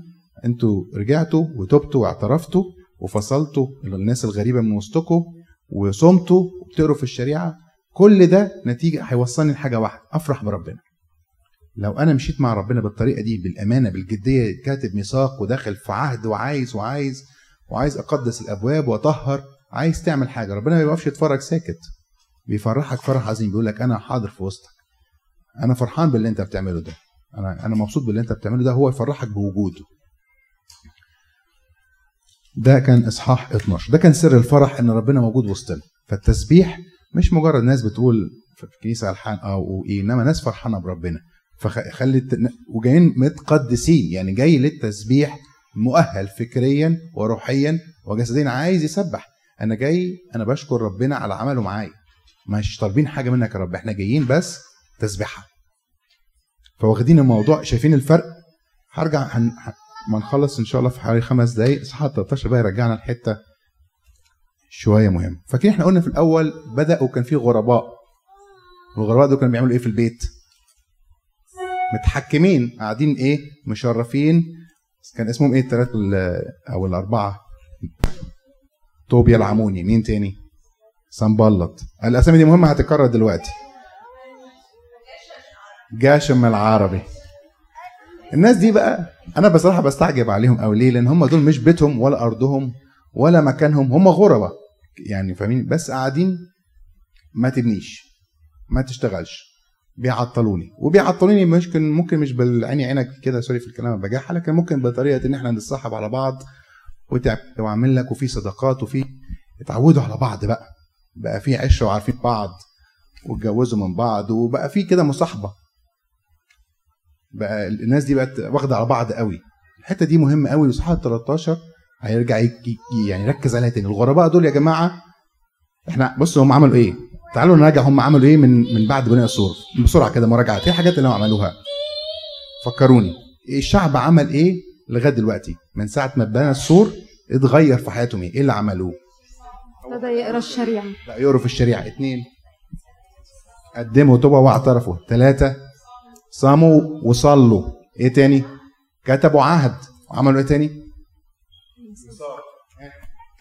أنتوا رجعتوا وتبتوا واعترفتوا وفصلتوا الناس الغريبة من وسطكم وصمتوا وبتقروا في الشريعة. كل ده نتيجة هيوصلني لحاجة واحدة. أفرح بربنا. لو أنا مشيت مع ربنا بالطريقة دي بالأمانة بالجدية كاتب ميثاق وداخل في عهد وعايز وعايز وعايز أقدس الأبواب وأطهر عايز تعمل حاجة ربنا ما بيقفش يتفرج ساكت. بيفرحك فرح عظيم بيقول لك أنا حاضر في وسطك. أنا فرحان باللي أنت بتعمله ده. أنا أنا مبسوط باللي أنت بتعمله ده هو يفرحك بوجوده. ده كان إصحاح 12 ده كان سر الفرح إن ربنا موجود وسطنا. فالتسبيح مش مجرد ناس بتقول في الكنيسه ألحان أو إيه إنما ناس فرحانة بربنا. فخلي وجايين متقدسين يعني جاي للتسبيح مؤهل فكريا وروحيا وجسديا عايز يسبح. أنا جاي أنا بشكر ربنا على عمله معايا. مش طالبين حاجة منك يا رب إحنا جايين بس تسبيحة. فواخدين الموضوع شايفين الفرق؟ هرجع هن... ما نخلص إن شاء الله في حوالي خمس دقايق. اصحاح 13 بقى يرجعنا لحتة شوية مهم فاكرين إحنا قلنا في الأول بدأوا كان في غرباء. الغرباء دول كانوا بيعملوا إيه في البيت؟ متحكمين قاعدين إيه مشرفين. كان اسمهم إيه؟ الثلاثه أو الأربعة. طوبيا العموني. مين تاني؟ سنبلط الأسامي دي مهمة هتتكرر دلوقتي. جاشم العربي. الناس دي بقى أنا بصراحة بستعجب عليهم قوي ليه؟ لأن هم دول مش بيتهم ولا أرضهم ولا مكانهم. هم غربة. يعني فاهمين؟ بس قاعدين ما تبنيش. ما تشتغلش. بيعطلوني. وبيعطلوني مش ممكن مش بالعيني عينك كده سوري في الكلام بجاحة لكن ممكن بطريقة إن إحنا نتصاحب على بعض وعامل لك وفي صداقات وفي اتعودوا على بعض بقى. بقى في عشرة وعارفين بعض واتجوزوا من بعض وبقى في كده مصاحبة. بقى الناس دي بقت واخدة على بعض قوي. الحتة دي مهمة قوي وصحة 13 هيرجع يعني يركز عليها تاني. الغرباء دول يا جماعة إحنا بصوا هم عملوا إيه؟ تعالوا نراجع هم عملوا إيه من من بعد بناء السور. بسرعة كده مراجعه إيه الحاجات اللي هم عملوها؟ فكروني. الشعب عمل إيه لغاية دلوقتي؟ من ساعة ما بنى السور اتغير في حياتهم إيه؟ إيه اللي عملوه؟ ابتدى يقرأ الشريعة. لا يقروا في الشريعة. اثنين قدموا توبه واعترفوا. ثلاثة صاموا وصلوا. إيه تاني؟ كتبوا عهد. وعملوا إيه تاني؟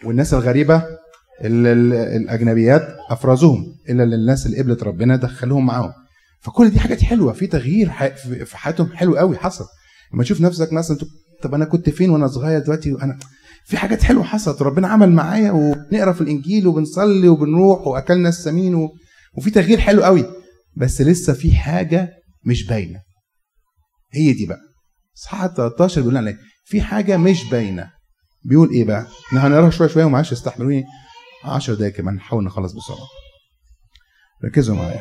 والناس الغريبة ال ال الأجنبيات أفرزوهم إلا للناس اللي قبلت ربنا دخلوهم معاهم. فكل دي حاجات حلوة في تغيير في حياتهم حلو قوي حصل. لما تشوف نفسك مثلا طب أنا كنت فين وأنا صغير دلوقتي؟ وأنا في حاجات حلوة حصلت وربنا عمل معايا وبنقرا في الإنجيل وبنصلي وبنروح وأكلنا السمين و... وفي تغيير حلو قوي. بس لسه في حاجة مش باينة. هي دي بقى. اصحاح 13 بيقول لنا في حاجة مش باينة. بيقول إيه بقى؟ إحنا هنقراها شوية شوية ومعلش استحملوني. 10 دقايق كمان نحاول نخلص بسرعة. ركزوا معايا.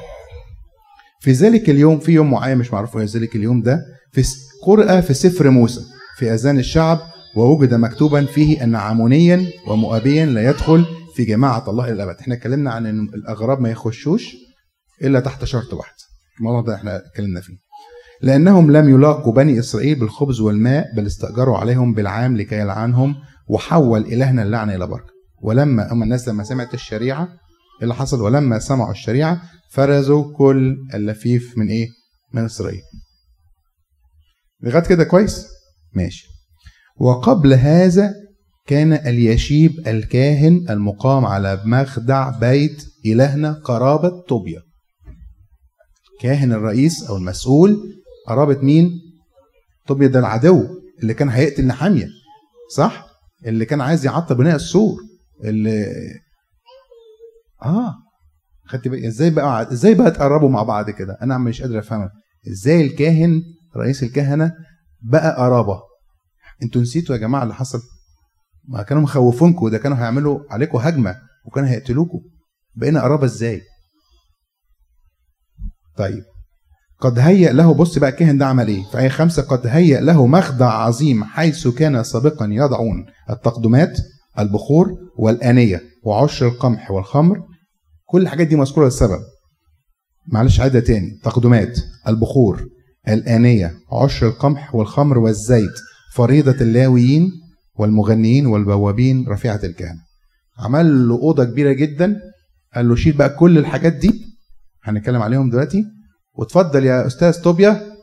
في ذلك اليوم في يوم معين مش معروف إيه ذلك اليوم ده في قرأ في سفر موسى في أذان الشعب ووجد مكتوبا فيه أن عمونيا ومؤابيا لا يدخل في جماعة الله إلى الأبد. إحنا اتكلمنا عن إن الأغراب ما يخشوش إلا تحت شرط واحد. الموضوع ده إحنا اتكلمنا فيه. لأنهم لم يلاقوا بني إسرائيل بالخبز والماء بل استأجروا عليهم بالعام لكي يلعنهم وحول إلهنا اللعنة إلى بركة ولما أما الناس لما سمعت الشريعة اللي حصل ولما سمعوا الشريعة فرزوا كل اللفيف من إيه؟ من إسرائيل لغاية كده كويس؟ ماشي وقبل هذا كان اليشيب الكاهن المقام على مخدع بيت إلهنا قرابة طوبيا كاهن الرئيس أو المسؤول قرابة مين؟ طوبيا ده العدو اللي كان هيقتل نحامية صح؟ اللي كان عايز يعطل بناء السور اللي آه. خدت بالك إزاي بقى إزاي بقى اتقربوا مع بعض كده؟ أنا مش قادر افهمها إزاي الكاهن رئيس الكهنة بقى قرابة؟ أنتوا نسيتوا يا جماعة اللي حصل؟ ما كانوا مخوفونكم ده كانوا هيعملوا عليكم هجمة وكانوا هيقتلوكم بقينا قرابة إزاي؟ طيب. قد هيأ له بص بقى الكاهن ده عمل إيه؟ في آية خمسة قد هيأ له مخدع عظيم حيث كان سابقا يضعون التقدمات. البخور والآنية وعشر القمح والخمر كل الحاجات دي مذكورة للسبب. معلش عادة تاني. تقدمات البخور الآنية عشر القمح والخمر والزيت فريضة اللاويين والمغنيين والبوابين رفيعة الكهنة. عمل له أوضة كبيرة جدا قال له شيل بقى كل الحاجات دي هنتكلم عليهم دلوقتي. وتفضل يا أستاذ طوبيا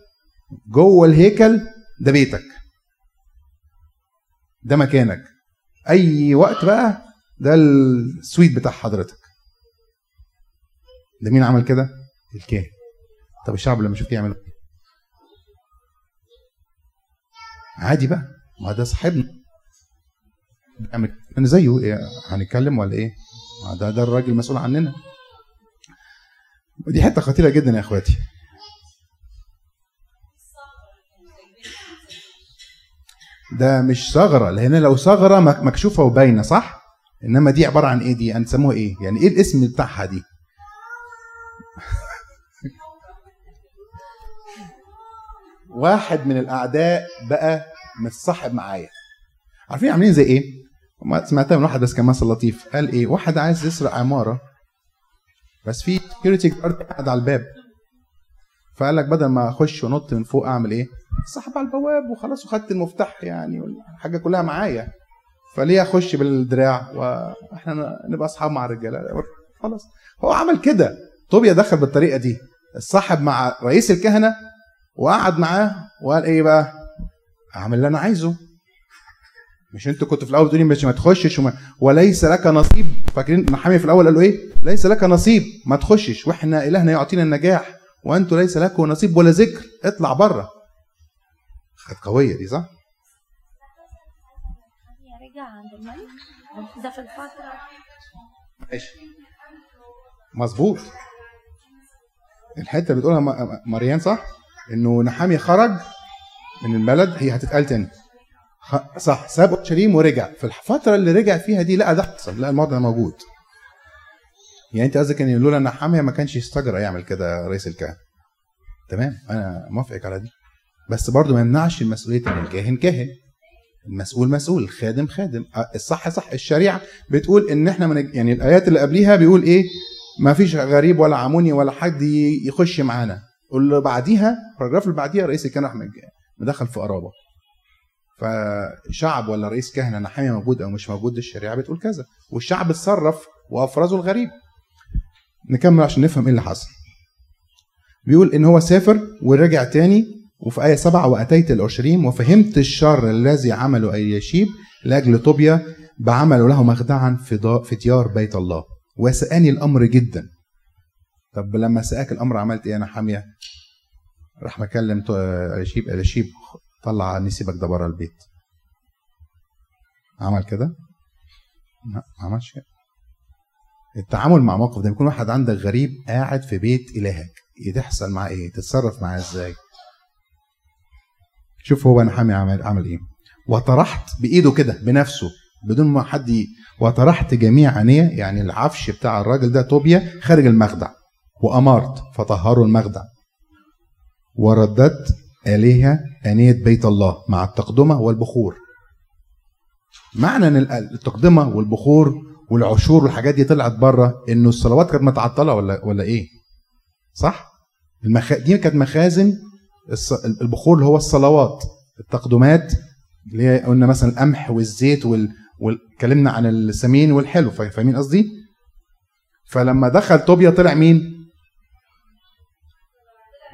جوه الهيكل ده بيتك. ده مكانك. أي وقت بقى ده السويت بتاع حضرتك. ده مين عمل كده؟ الكاهن. طب الشعب لما شوف يعمل عادي بقى. ما ده صاحبنا. أنا زيه. إيه؟ هنتكلم ولا إيه؟ ما ده ده الراجل مسؤول عننا. ودي حتة خطيرة جدا يا إخواتي. ده مش ثغرة لأن لو ثغرة مكشوفة وباينة صح؟ إنما دي عبارة عن إيه دي؟ هنسموها إيه؟ يعني إيه الاسم بتاعها دي؟ واحد من الأعداء بقى متصاحب معايا. عارفين عاملين زي إيه؟ سمعتها من واحد بس كان مثل لطيف. قال إيه؟ واحد عايز يسرق عمارة بس في سكيورتي جارد قاعد على الباب. فقال لك بدل ما أخش ونط من فوق أعمل إيه؟ سحب على البواب وخلاص وخدت المفتاح يعني الحاجة كلها معايا. فليه أخش بالدراع؟ وإحنا نبقى أصحاب مع الرجالة. خلاص. هو عمل كده. طوبيا دخل بالطريقة دي. اتصاحب مع رئيس الكهنة وقعد معاه وقال إيه بقى؟ أعمل اللي أنا عايزه. مش أنتوا كنتوا في الأول بتقولي مش ما تخشش وما وليس لك نصيب. فاكرين محامي في الأول قالوا إيه؟ ليس لك نصيب. ما تخشش. وإحنا إلهنا يعطينا النجاح. وأنتوا ليس لكم نصيب ولا ذكر. اطلع بره. كانت قوية دي صح؟ رجع عند الملك ده في الفترة ماشي. مظبوط. الحتة اللي بتقولها مريان صح؟ إنه نحامي خرج من البلد هي هتتقال تاني. صح. ساب أورشليم ورجع. في الفترة اللي رجع فيها دي لا ده حصل لا الموضوع موجود. يعني أنت قصدك إن لولا ان حاميه ما كانش يستجرأ يعمل كده رئيس الكهنة. تمام. أنا موافقك على دي. بس برضه ما يمنعش المسؤولية إن الكاهن كاهن. المسؤول مسؤول الخادم خادم. الصح صح. الشريعة بتقول إن إحنا من يعني الآيات اللي قبليها بيقول إيه؟ ما فيش غريب ولا عموني ولا حد يخش معانا. واللي بعديها الباراجراف اللي بعديها رئيس الكهنه احمد مدخل في قرابة. فشعب ولا رئيس كهنه نحامي موجود أو مش موجود الشريعة بتقول كذا. والشعب اتصرف وافرزوا الغريب. نكمل عشان نفهم إيه اللي حصل. بيقول إن هو سافر ورجع تاني وفي آية سبعة وأتيت الأورشليم وفهمت الشر الذي عمله أياشيب لأجل طوبيا بعمله له مخدعا في, في ديار بيت الله. وسأني الأمر جدا. طب لما سأك الأمر عملت إيه أنا حامية راح مكلم أياشيب أياشيب طلع نسيبك ده بره البيت. عمل كده؟ لا ما عملش. كده التعامل مع موقف ده يكون واحد عندك غريب قاعد في بيت إلهك. تحصل معاه إيه؟ تتصرف معاه إزاي؟ شوف هو نحامي عمل عمل إيه وطرحت بإيده كده بنفسه بدون ما حد. وطرحت جميع انيه يعني العفش بتاع الراجل ده طوبيا خارج المخدع وأمرت فطهروا المخدع ورددت اليها آنية بيت الله مع التقدمة والبخور معنى إن التقدمة والبخور والعشور والحاجات دي طلعت بره إنه الصلوات كانت متعطلة ولا ولا إيه صح المخ... دي كانت مخازن. البخور اللي هو الصلوات التقدمات اللي هي قلنا مثلا القمح والزيت وال... واتكلمنا عن السمين والحلو فاهمين قصدي؟ فلما دخل طوبيا طلع مين؟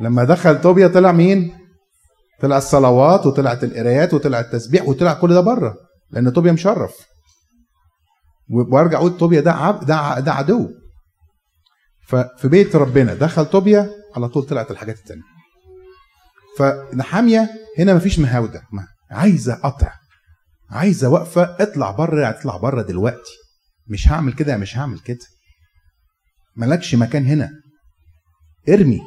لما دخل طوبيا طلع مين؟ طلع الصلوات وطلعت القرايات وطلع التسبيح وطلع كل ده بره لأن طوبيا مشرف. وأرجع أقول طوبيا ده عب ده ده عدو. ففي بيت ربنا دخل طوبيا على طول طلعت الحاجات التانية. فنحامية هنا مفيش مهاودة. عايزة قطع. عايزة واقفة اطلع بره. اطلع بره دلوقتي. مش هعمل كده مش هعمل كده. ملكش مكان هنا. ارمي.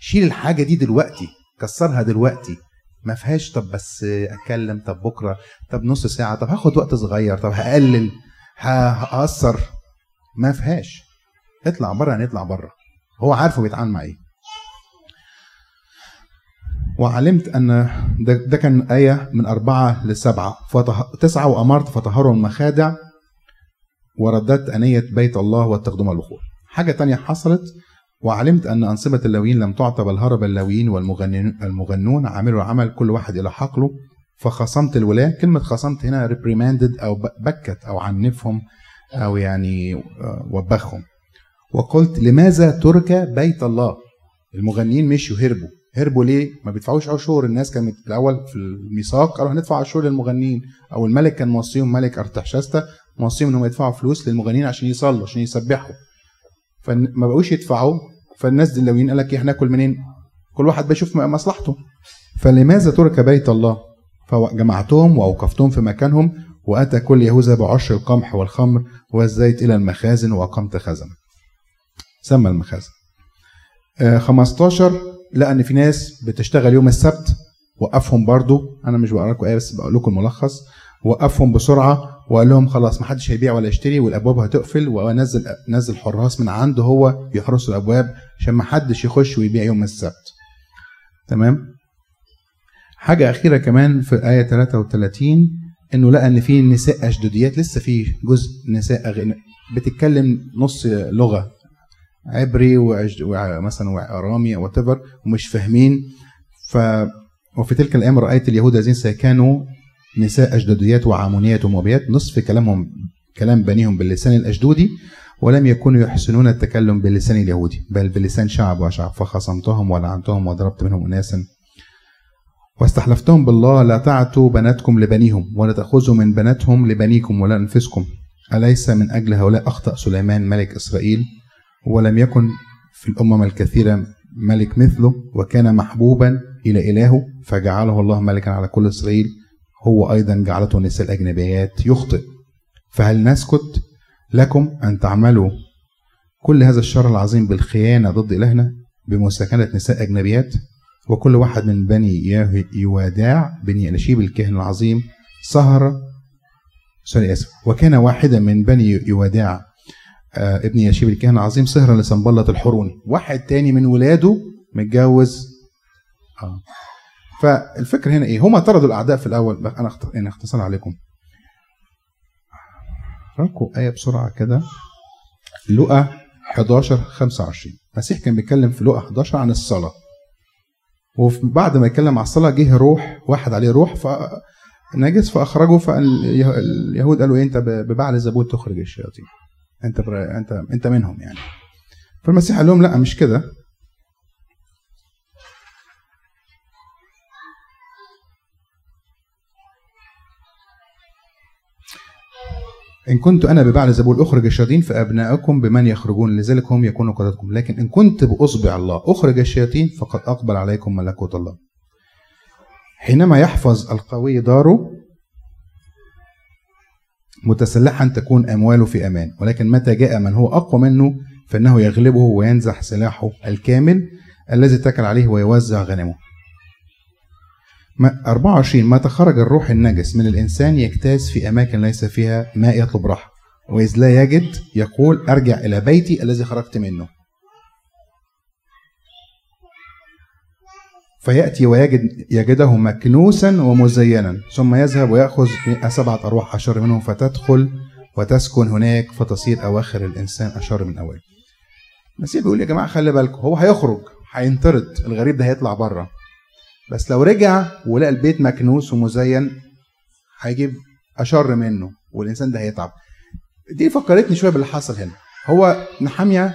شيل الحاجة دي دلوقتي. كسرها دلوقتي. ما فيهاش طب بس أتكلم. طب بكرة. طب نص ساعة. طب هاخد وقت صغير. طب هقلل. هقصر. ما فيهاش. اطلع بره. نطلع بره. هو عارفه بيتعامل مع إيه. وعلمت أن ده, ده كان آية من أربعة لسبعة. فطه... تسعة وأمرت فطهروا المخادع ورددت أنية بيت الله والتقدم البخور حاجة تانية حصلت وعلمت أن أنصبة اللاويين لم تعطى بل هرب اللاويين والمغنون المغنون عملوا العمل كل واحد إلى حقله. فخصمت الولاة. كلمة خصمت هنا reprimanded أو بكت أو عنفهم أو يعني وبخهم. وقلت لماذا ترك بيت الله؟ المغنيين مشوا هربوا. هربوا ليه؟ ما بيدفعوش عشور الناس كانت الأول في الميثاق قالوا هندفع عشور للمغنيين. أو الملك كان موصيهم ملك ارتحشستا موصيهم إنهم يدفعوا فلوس للمغنيين عشان يصلوا عشان يسبحوا. فما بقوش يدفعوا. فالناس دي اللويين قال لك إيه هناكل منين؟ كل واحد بيشوف مصلحته. فلماذا ترك بيت الله؟ فجمعتهم وأوقفتهم في مكانهم وأتى كل يهوذا بعشر القمح والخمر والزيت إلى المخازن وأقمت خزنة. سمى المخازن. آه 15 لقى إن في ناس بتشتغل يوم السبت وقفهم برضو. أنا مش بقرأ لكم آية بس بقول لكم الملخص وقفهم بسرعة وقال لهم خلاص ما حدش هيبيع ولا يشتري والأبواب هتقفل. ونزل نزل حراس من عنده هو يحرسوا الأبواب عشان ما حدش يخش ويبيع يوم السبت. تمام؟ حاجة أخيرة كمان في آية 33 إنه لقى إن في نساء أشدوديات. لسه في جزء نساء أغن... بتتكلم نص لغة. عبري. ومثلا وارامي أو ومش فاهمين. ف وفي تلك الأيام رأيت اليهود الذين سكنوا نساء أجداديات وعامونيات وموبيات. نصف كلامهم كلام بنيهم باللسان الأجدودي ولم يكونوا يحسنون التكلم باللسان اليهودي بل بلسان شعب وشعب. فخصمتهم ولعنتهم وضربت منهم أناسا. واستحلفتهم بالله لا تعتوا بناتكم لبنيهم ولا تأخذوا من بناتهم لبنيكم ولا أنفسكم. أليس من أجل هؤلاء أخطأ سليمان ملك إسرائيل؟ ولم يكن في الأمم الكثيرة ملك مثله وكان محبوبا إلى إلهه فجعله الله ملكا على كل إسرائيل. هو أيضا جعلته النساء الأجنبيات. يخطئ. فهل نسكت لكم أن تعملوا كل هذا الشر العظيم بالخيانة ضد إلهنا بمساكنة نساء أجنبيات؟ وكل واحد من بني يواداع بني ألشيب الكاهن العظيم سهر سوري آسف. وكان واحدا من بني يواداع ابن يشيب الكاهن العظيم سهرا لسنبلة الحروني. واحد تاني من ولاده متجوز. آه. فالفكر هنا إيه؟ هما طردوا الأعداء في الأول. أنا اخت... يعني اختصر عليكم. لكم آية بسرعة كده. لقى 11 25 المسيح كان بيتكلم في لقى 11 عن الصلاة. وبعد ما يتكلم عن الصلاة جه روح واحد عليه روح ف نجس فأخرجه فاليهود قالوا إيه؟ أنت ببعل زبون تخرج الشياطين. أنت. انت أنت منهم يعني. فالمسيح قال لهم لا مش كده. إن كنت أنا ببعل زبول أخرج الشياطين فأبناءكم بمن يخرجون لذلك هم يكونوا قادتكم لكن إن كنت بأصبع الله أخرج الشياطين فقد أقبل عليكم ملكوت الله. حينما يحفظ القوي داره متسلحا تكون أمواله في أمان. ولكن متى جاء من هو أقوى منه فإنه يغلبه وينزح سلاحه الكامل الذي اتكل عليه ويوزع غنمه. ما- 24 متى خرج الروح النجس من الإنسان يجتاز في أماكن ليس فيها ماء يطلب راحة. وإذ لا يجد يقول أرجع إلى بيتي الذي خرجت منه. فيأتي ويجد يجده مكنوسا ومزينا ثم يذهب ويأخذ سبعة أرواح أشر منهم فتدخل وتسكن هناك فتصير أواخر الإنسان أشر من أوائل. المسيح بيقول يا جماعة خلي بالكم هو هيخرج هينطرد الغريب ده هيطلع بره. بس لو رجع ولقى البيت مكنوس ومزين هيجيب أشر منه والإنسان ده هيتعب. دي فكرتني شوية باللي حصل هنا. هو نحامية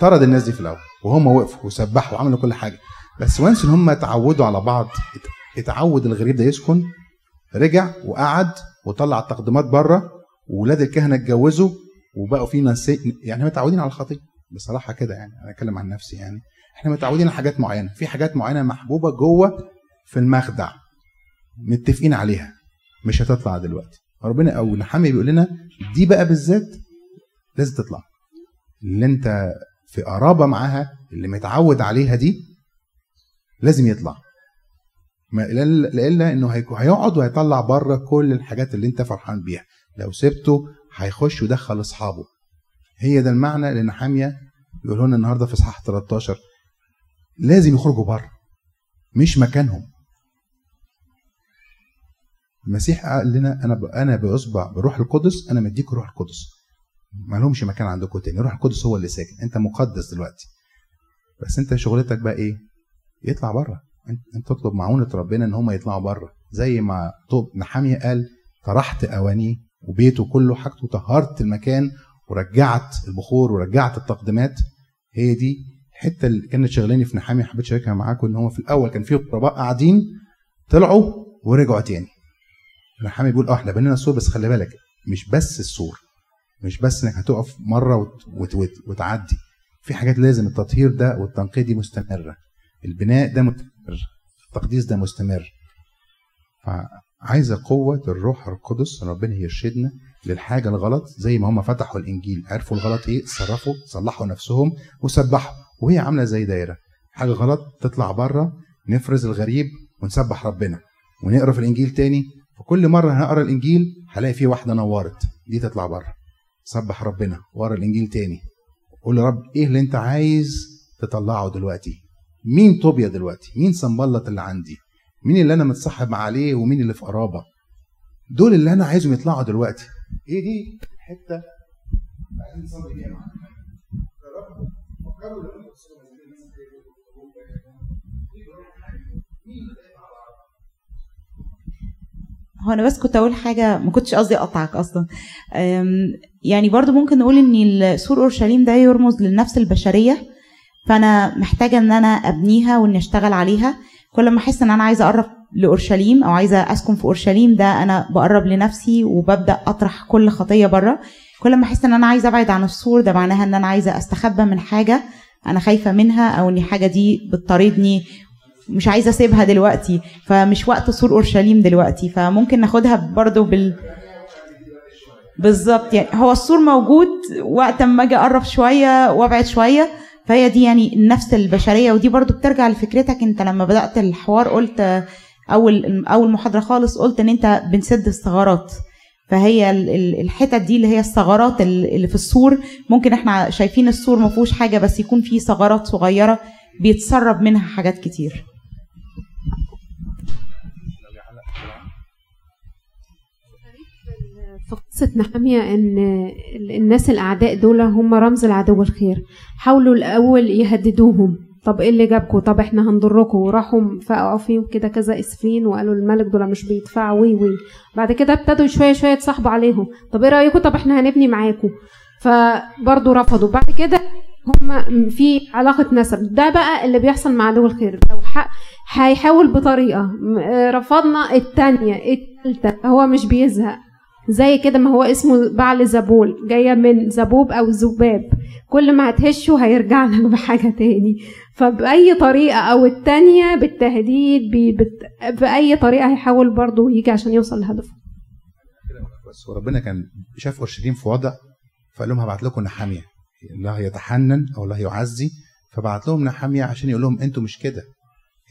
طرد الناس دي في الأول وهم وقفوا وسبحوا وعملوا كل حاجة. بس وانس ان هم اتعودوا على بعض ات- اتعود الغريب ده يسكن رجع وقعد وطلع التقديمات بره وولاد الكهنة اتجوزوا وبقوا في ناس يعني متعودين على الخطيه بصراحة كده يعني أنا أتكلم عن نفسي يعني. إحنا متعودين على حاجات معينة. في حاجات معينة محبوبة جوه في المخدع متفقين عليها. مش هتطلع دلوقتي. ربنا أو نحمي بيقول لنا دي بقى بالذات لازم تطلع. اللي انت في قرابة معاها اللي متعود عليها دي لازم يطلع. ما إلا إنه هيقعد وهيطلع بره كل الحاجات اللي أنت فرحان بيها. لو سبته هيخش ويدخل أصحابه. هي ده المعنى اللي نحاميه بيقولوا لنا النهارده في إصحاح 13 لازم يخرجوا بره مش مكانهم. المسيح قال لنا أنا. أنا بأصبع بروح القدس أنا مديك روح القدس. ما لهمش مكان عندكم تاني روح القدس هو اللي ساكن أنت مقدس دلوقتي. بس أنت شغلتك بقى إيه؟ يطلع بره. انت تطلب معونة ربنا إن هم يطلعوا بره. زي ما طب نحاميه قال طرحت اوانيه وبيته كله حاجته طهرت المكان ورجعت البخور ورجعت التقديمات هي دي الحته اللي كانت شغلاني في نحاميه حبيت أشاركها معاكم إن هو في الأول كان في غرباء قاعدين طلعوا ورجعوا تاني. نحامي بيقول آه إحنا بنينا السور بس خلي بالك مش بس السور مش بس إنك هتقف مرة وت... وت... وت... وتعدي. في حاجات لازم التطهير ده والتنقية دي مستمرة. البناء ده مستمر التقديس ده مستمر. فعايزة قوة الروح القدس ربنا يرشدنا للحاجة الغلط زي ما هم فتحوا الإنجيل عرفوا الغلط إيه صرفوا صلحوا نفسهم وسبحوا. وهي عاملة زي دايرة حاجة غلط تطلع بره نفرز الغريب ونسبح ربنا. ونقرأ في الإنجيل تاني فكل مرة هنقرأ الإنجيل هلاقي فيه واحدة نورت دي تطلع بره. سبح ربنا واقرا الإنجيل تاني. قول يا رب إيه اللي أنت عايز تطلعه دلوقتي؟ مين طوبيا دلوقتي؟ مين سنبلط اللي عندي؟ مين اللي أنا متصاحب عليه؟ ومين اللي في قرابة؟ دول اللي أنا عايزهم يطلعوا دلوقتي. إيه دي؟ الحته عايزين نصلي بيها جربوا. فكروا لما هو أنا بس كنت أقول حاجة ما كنتش قصدي أقطعك أصلا. يعني برضو ممكن نقول إن سور أورشليم ده يرمز للنفس البشرية. فأنا محتاجة إن أنا أبنيها وإني أشتغل عليها. كل ما أحس إن أنا عايزة أقرب لأورشليم أو عايزة أسكن في أورشليم ده أنا بقرب لنفسي وببدأ أطرح كل خطية بره كل ما أحس إن أنا عايزة أبعد عن السور ده معناها إن أنا عايزة أستخبى من حاجة أنا خايفة منها أو إن حاجة دي بتطاردني. مش عايزة أسيبها دلوقتي فمش وقت سور أورشليم دلوقتي. فممكن ناخدها برضو بال بالظبط يعني هو السور موجود وقت ما أجي أقرب شوية وأبعد شوية فهي دي يعني النفس البشرية ودي برضو بترجع لفكرتك انت لما بدأت الحوار قلت أول أول محاضرة خالص قلت إن أنت بنسد الثغرات. فهي ال- ال- الحتت دي اللي هي الثغرات ال- اللي في السور ممكن إحنا شايفين السور ما فيهوش حاجة بس يكون فيه ثغرات صغيرة بيتسرب منها حاجات كتير. في قصة نحامية إن ال- الناس الأعداء دول هم رمز العدو الخير. حاولوا الأول يهددوهم. طب إيه اللي جابكم طب إحنا هنضركم وراحوا فقعوا فيهم كده كذا إسفين وقالوا الملك دول مش بيدفعوا. وي وي. بعد كده ابتدوا شوية شوية يتصاحبوا عليهم. طب إيه رايكم طب إحنا هنبني معاكم فبرضه رفضوا. بعد كده هم في علاقة نسب. ده بقى اللي بيحصل مع عدو الخير. لو هيحاول آه، رفضنا التانية التالتة. هو مش بيزهق. زي كده ما هو اسمه بعل زبول جاية من زبوب أو ذباب كل ما هتهشه هيرجع لك بحاجة تاني. فبأي طريقة أو التانية بالتهديد بأي طريقة هيحاول برضه يجي عشان يوصل لهدفه. بس وربنا كان شاف أورشليم في وضع فقال لهم هبعت لكم نحامية. الله يتحنن أو الله يعزي فبعت لهم نحامية عشان يقول لهم أنتوا مش كده.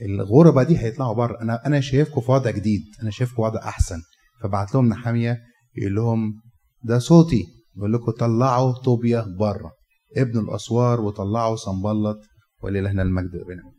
الغربة دي هيطلعوا بره. أنا أنا شايفكم في وضع جديد. أنا شايفكم وضع أحسن. فبعت لهم نحامية يقول لهم ده صوتي. يقول لكم طلعوا طوبيا بره. ابن الأسوار وطلعوا صنبلط ولله المجد بينهم